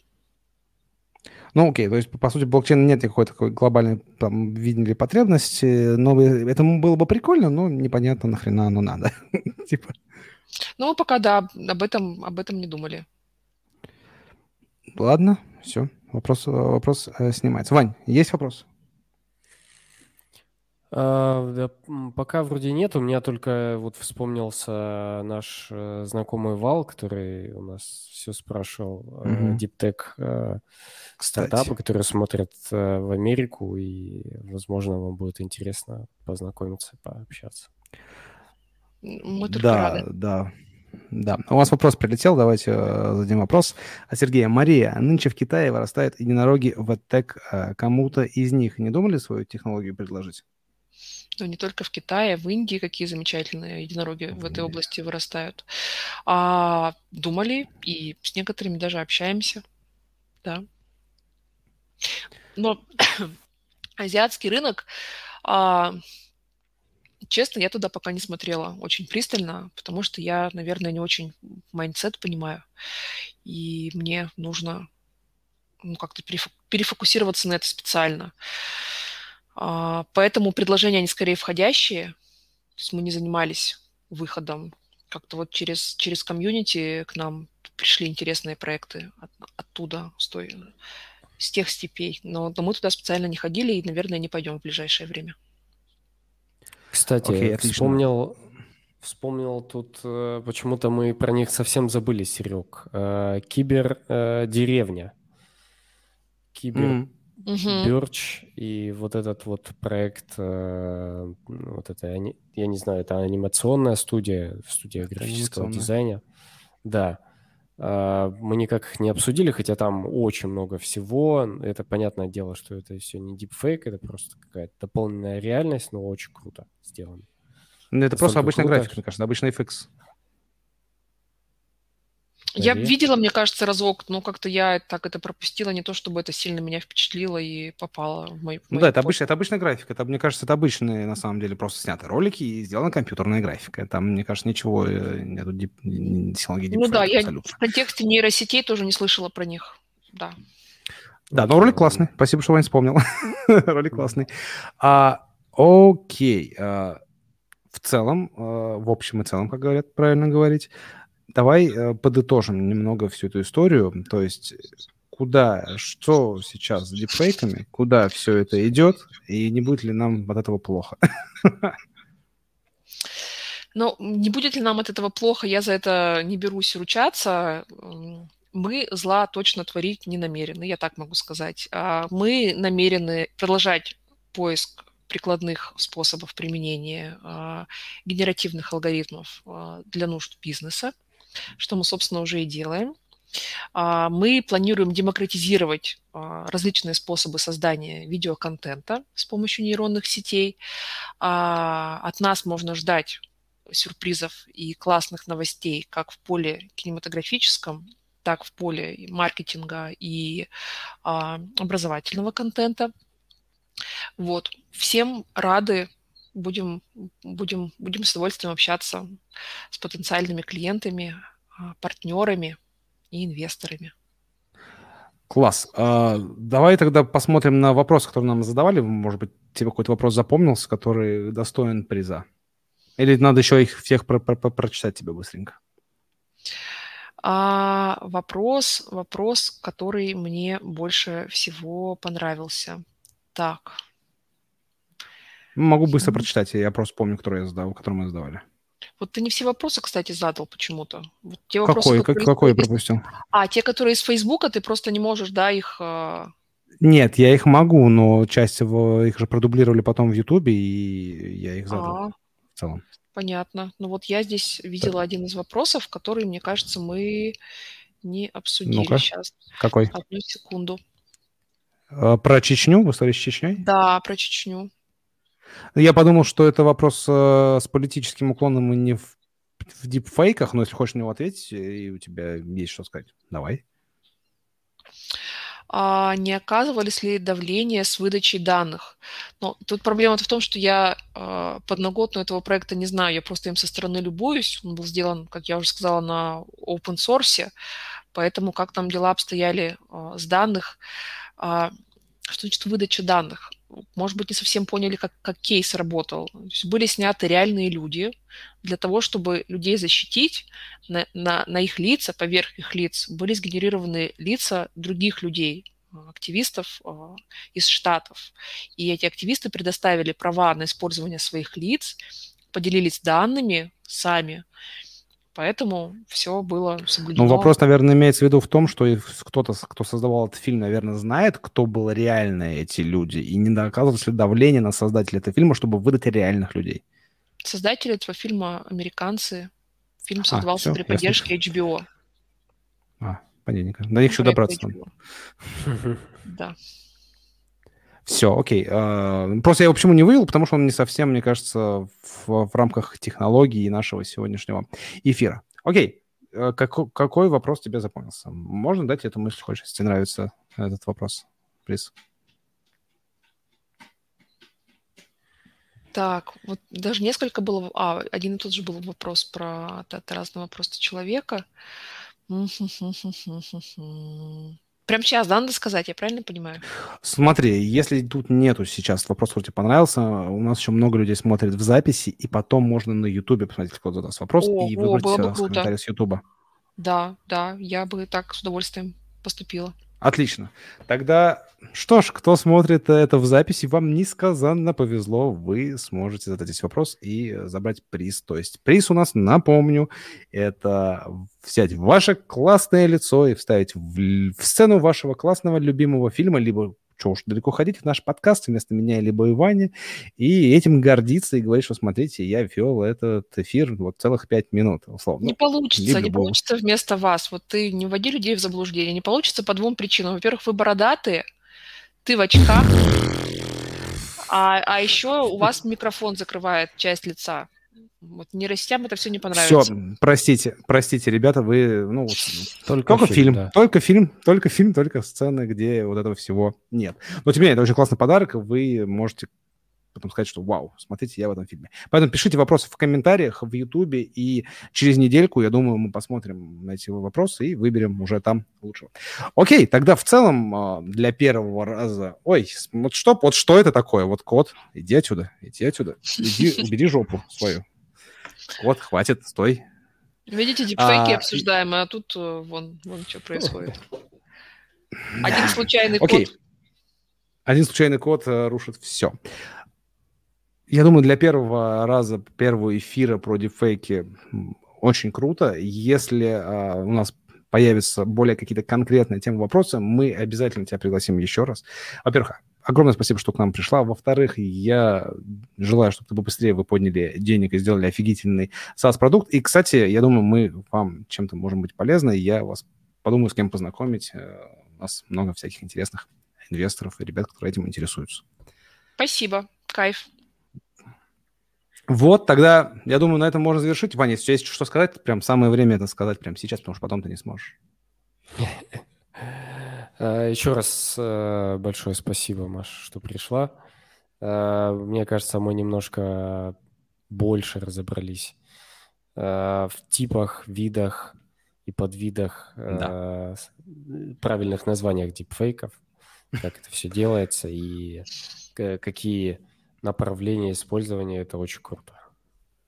Ну, окей, то есть, по сути, блокчейн нет никакой такой глобальной там, видения потребности, но это было бы прикольно, но непонятно, нахрена оно надо. типа. Ну, пока да, об этом, об этом не думали. Ладно, все. Вопрос, вопрос э, снимается. Вань, есть вопрос? А, да, пока вроде нет. У меня только вот вспомнился наш э, знакомый Вал, который у нас все спрашивал. Угу. Диптек э, стартапы, которые смотрят э, в Америку, и, возможно, вам будет интересно познакомиться, пообщаться. Мы только да, рады. Да, да, у вас вопрос прилетел, давайте э, зададим вопрос. А Сергея, Мария, нынче в Китае вырастают единороги в тег. Э, кому-то из них не думали свою технологию предложить? Ну, не только в Китае, в Индии какие замечательные единороги в, в этой области вырастают. А, думали и с некоторыми даже общаемся, да. Но азиатский рынок а, Честно, я туда пока не смотрела очень пристально, потому что я, наверное, не очень mindset понимаю. И мне нужно ну, как-то перефокусироваться на это специально. А, поэтому предложения, они скорее входящие. То есть мы не занимались выходом. Как-то вот через, через комьюнити к нам пришли интересные проекты от, оттуда, с, той, с тех степей. Но, но мы туда специально не ходили и, наверное, не пойдем в ближайшее время. Кстати, okay, вспомнил, Вспомнил тут, э, почему-то мы про них совсем забыли, Серег. Э, Кибердеревня. Кибер... М. Мгм. Бёрч и вот этот вот проект, э, вот это, я не знаю, это анимационная студия, студия графического дизайна. Да. А, Мы никак их не обсудили, хотя там очень много всего. Это понятное дело, что это все не дипфейк, это просто какая-то дополненная реальность, но очень круто сделано. Ну, это просто Настолько обычная круто. графика, мне кажется, обычный FX. Я видела, мне кажется, разок, но как-то я так это пропустила, не то чтобы это сильно меня впечатлило и попало в мой... Ну да, это, обычная, это обычная графика. Это, мне кажется, это обычные, на самом деле, просто снятые ролики и сделана компьютерная графика. Там, мне кажется, ничего э, нету дип, технологии Ну да, я абсолютно. в контексте нейросетей тоже не слышала про них. Да. Да, но ролик классный. Спасибо, что Вань вспомнил. ролик классный. А, окей. а, в целом, а, в общем и целом, как говорят, правильно говорить, давай э, подытожим немного всю эту историю. То есть куда, что сейчас с дипфейками, куда все это идет, и не будет ли нам от этого плохо? Но не будет ли нам от этого плохо, я за это не берусь ручаться. Мы зла точно творить не намерены, я так могу сказать. А Мы намерены продолжать поиск прикладных способов применения а, генеративных алгоритмов а, для нужд бизнеса, что мы, собственно, уже и делаем. А, Мы планируем демократизировать а, различные способы создания видеоконтента с помощью нейронных сетей. А, От нас можно ждать сюрпризов и классных новостей как в поле кинематографическом, так в поле маркетинга и образовательного контента. Вот. Всем рады. Будем, будем, будем с удовольствием общаться с потенциальными клиентами, а, партнерами и инвесторами. Класс. А, давай тогда посмотрим на вопросы, которые нам задавали. Может быть, тебе какой-то вопрос запомнился, который достоин приза. Или надо еще их всех про- про- про- прочитать тебе быстренько? А, вопрос, вопрос, который мне больше всего понравился. Так, Могу быстро прочитать, я просто помню, который я задал, который мы задавали. вот ты не все вопросы, кстати, задал почему-то. Вот те вопросы, Какой, как- которые какой я пропустил? А, те, которые из Фейсбука, ты просто не можешь, да, их... а, Нет, я их могу, но часть его, их же продублировали потом в Ютубе, и я их задал а, в целом. понятно. Ну вот я здесь видела один из вопросов, который, мне кажется, мы не обсудили. Ну-ка. Сейчас, Какой? одну секунду. А, Про Чечню, в истории с Чечней? Да, про Чечню. Я подумал, что это вопрос э, с политическим уклоном и не в, в дипфейках, но если хочешь на него ответить, и у тебя есть что сказать, давай. а не оказывались ли давление с выдачей данных. Но тут проблема в том, что я а, подноготную этого проекта не знаю, я просто им со стороны любуюсь. Он был сделан, как я уже сказала, на open source, поэтому как там дела обстояли а, с данных. А, Что значит выдача данных? Может быть, не совсем поняли, как, как кейс работал. Были сняты реальные люди для того, чтобы людей защитить, на, на, на их лица, поверх их лиц, были сгенерированы лица других людей, а, активистов а, из Штатов. И эти активисты предоставили права на использование своих лиц, поделились данными сами. Поэтому все было соблюдено. Ну, вопрос, наверное, имеется в виду в том, что кто-то, кто создавал этот фильм, наверное, знает, кто был реально эти люди, и не оказывалось ли давление на создателя этого фильма, чтобы выдать реальных людей. Создатели этого фильма американцы. Фильм А, создавался всё, при ясно. поддержке HBO. А, понятненько. До них еще добраться надо. Да. Все, окей. А, Просто я его почему не вывел, потому что он не совсем, мне кажется, в, в рамках технологии нашего сегодняшнего эфира. Окей. Э, Какой, какой вопрос тебе запомнился? Можно дать эту мысль, хочешь, если тебе нравится этот вопрос, приз? Так, вот даже несколько было... А, один и тот же был вопрос про т- т- разного просто человека. Прям сейчас, да, надо сказать, я правильно понимаю? Смотри, если тут нету сейчас вопрос, тебе понравился, у нас еще много людей смотрит в записи, и потом можно на Ютубе посмотреть, кто задаст вопрос, О, и о, выбрать было бы комментария с Ютуба. Да, да, я бы так с удовольствием поступила. Отлично. Тогда, что ж, кто смотрит это в записи, вам несказанно повезло. Вы сможете задать здесь вопрос и забрать приз. То есть приз у нас, напомню, это взять ваше классное лицо и вставить в, в сцену вашего классного любимого фильма, либо что уж далеко ходить, в наш подкаст вместо меня либо Иване, и этим гордиться и говорить, что смотрите, я вел этот эфир вот целых пять минут, условно. Не получится, не получится вместо вас. Вот ты не вводи людей в заблуждение. Не получится по двум причинам. Во-первых, вы бородатые, ты в очках, а, а еще у вас микрофон закрывает часть лица. Вот нейросетям это все не понравится. Все, простите, простите, ребята, вы, ну, только, только фильм, фильм да. только фильм, только фильм, только сцены, где вот этого всего нет. Но тем не менее, это очень классный подарок, вы можете потом сказать, что вау, смотрите, я в этом фильме. Поэтому пишите вопросы в комментариях в Ютубе, и через недельку, я думаю, мы посмотрим на эти вопросы и выберем уже там лучшего. Окей, тогда в целом а, для первого раза... Ой, вот что, вот что это такое? Вот кот, иди отсюда, иди отсюда, иди, убери жопу свою. Вот, хватит, стой. Видите, дипфейки а, обсуждаем, а тут э, вон, вон что происходит. Один случайный Окей. код. Один случайный код э, рушит все. Я думаю, для первого раза, первого эфира про дипфейки очень круто. Если а, у нас появятся более какие-то конкретные темы вопросы, мы обязательно тебя пригласим еще раз. Во-первых, огромное спасибо, что к нам пришла. Во-вторых, я желаю, чтобы ты побыстрее вы подняли денег и сделали офигительный SaaS-продукт. И, кстати, я думаю, мы вам чем-то можем быть полезны. Я вас подумаю, с кем познакомить. Э, у нас много всяких интересных инвесторов и ребят, которые этим интересуются. Спасибо. Кайф. Вот, тогда, я думаю, на этом можно завершить. Ваня, если есть что сказать, прям самое время это сказать прямо сейчас, потому что потом ты не сможешь. Э, Еще раз э, большое спасибо, Маша, что пришла. Э, мне кажется, мы немножко больше разобрались в типах, видах и подвидах, да. правильных названиях дипфейков, как это все делается и какие направления использования. Это очень круто.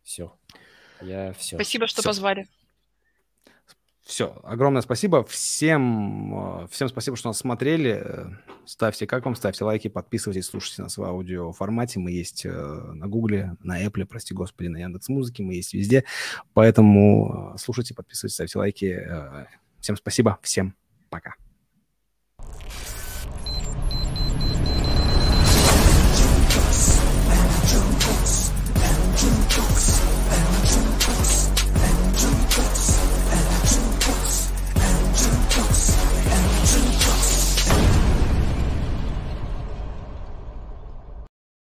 Все. Я все. Спасибо, что все. позвали. Все, огромное спасибо. Всем, э, всем спасибо, что нас смотрели. Ставьте, как вам, ставьте лайки, подписывайтесь, слушайте нас в аудио формате. Мы есть э, на Гугле, на Apple, прости господи, на Яндекс Музыке, мы есть везде. Поэтому э, слушайте, подписывайтесь, ставьте лайки. Всем спасибо, всем пока.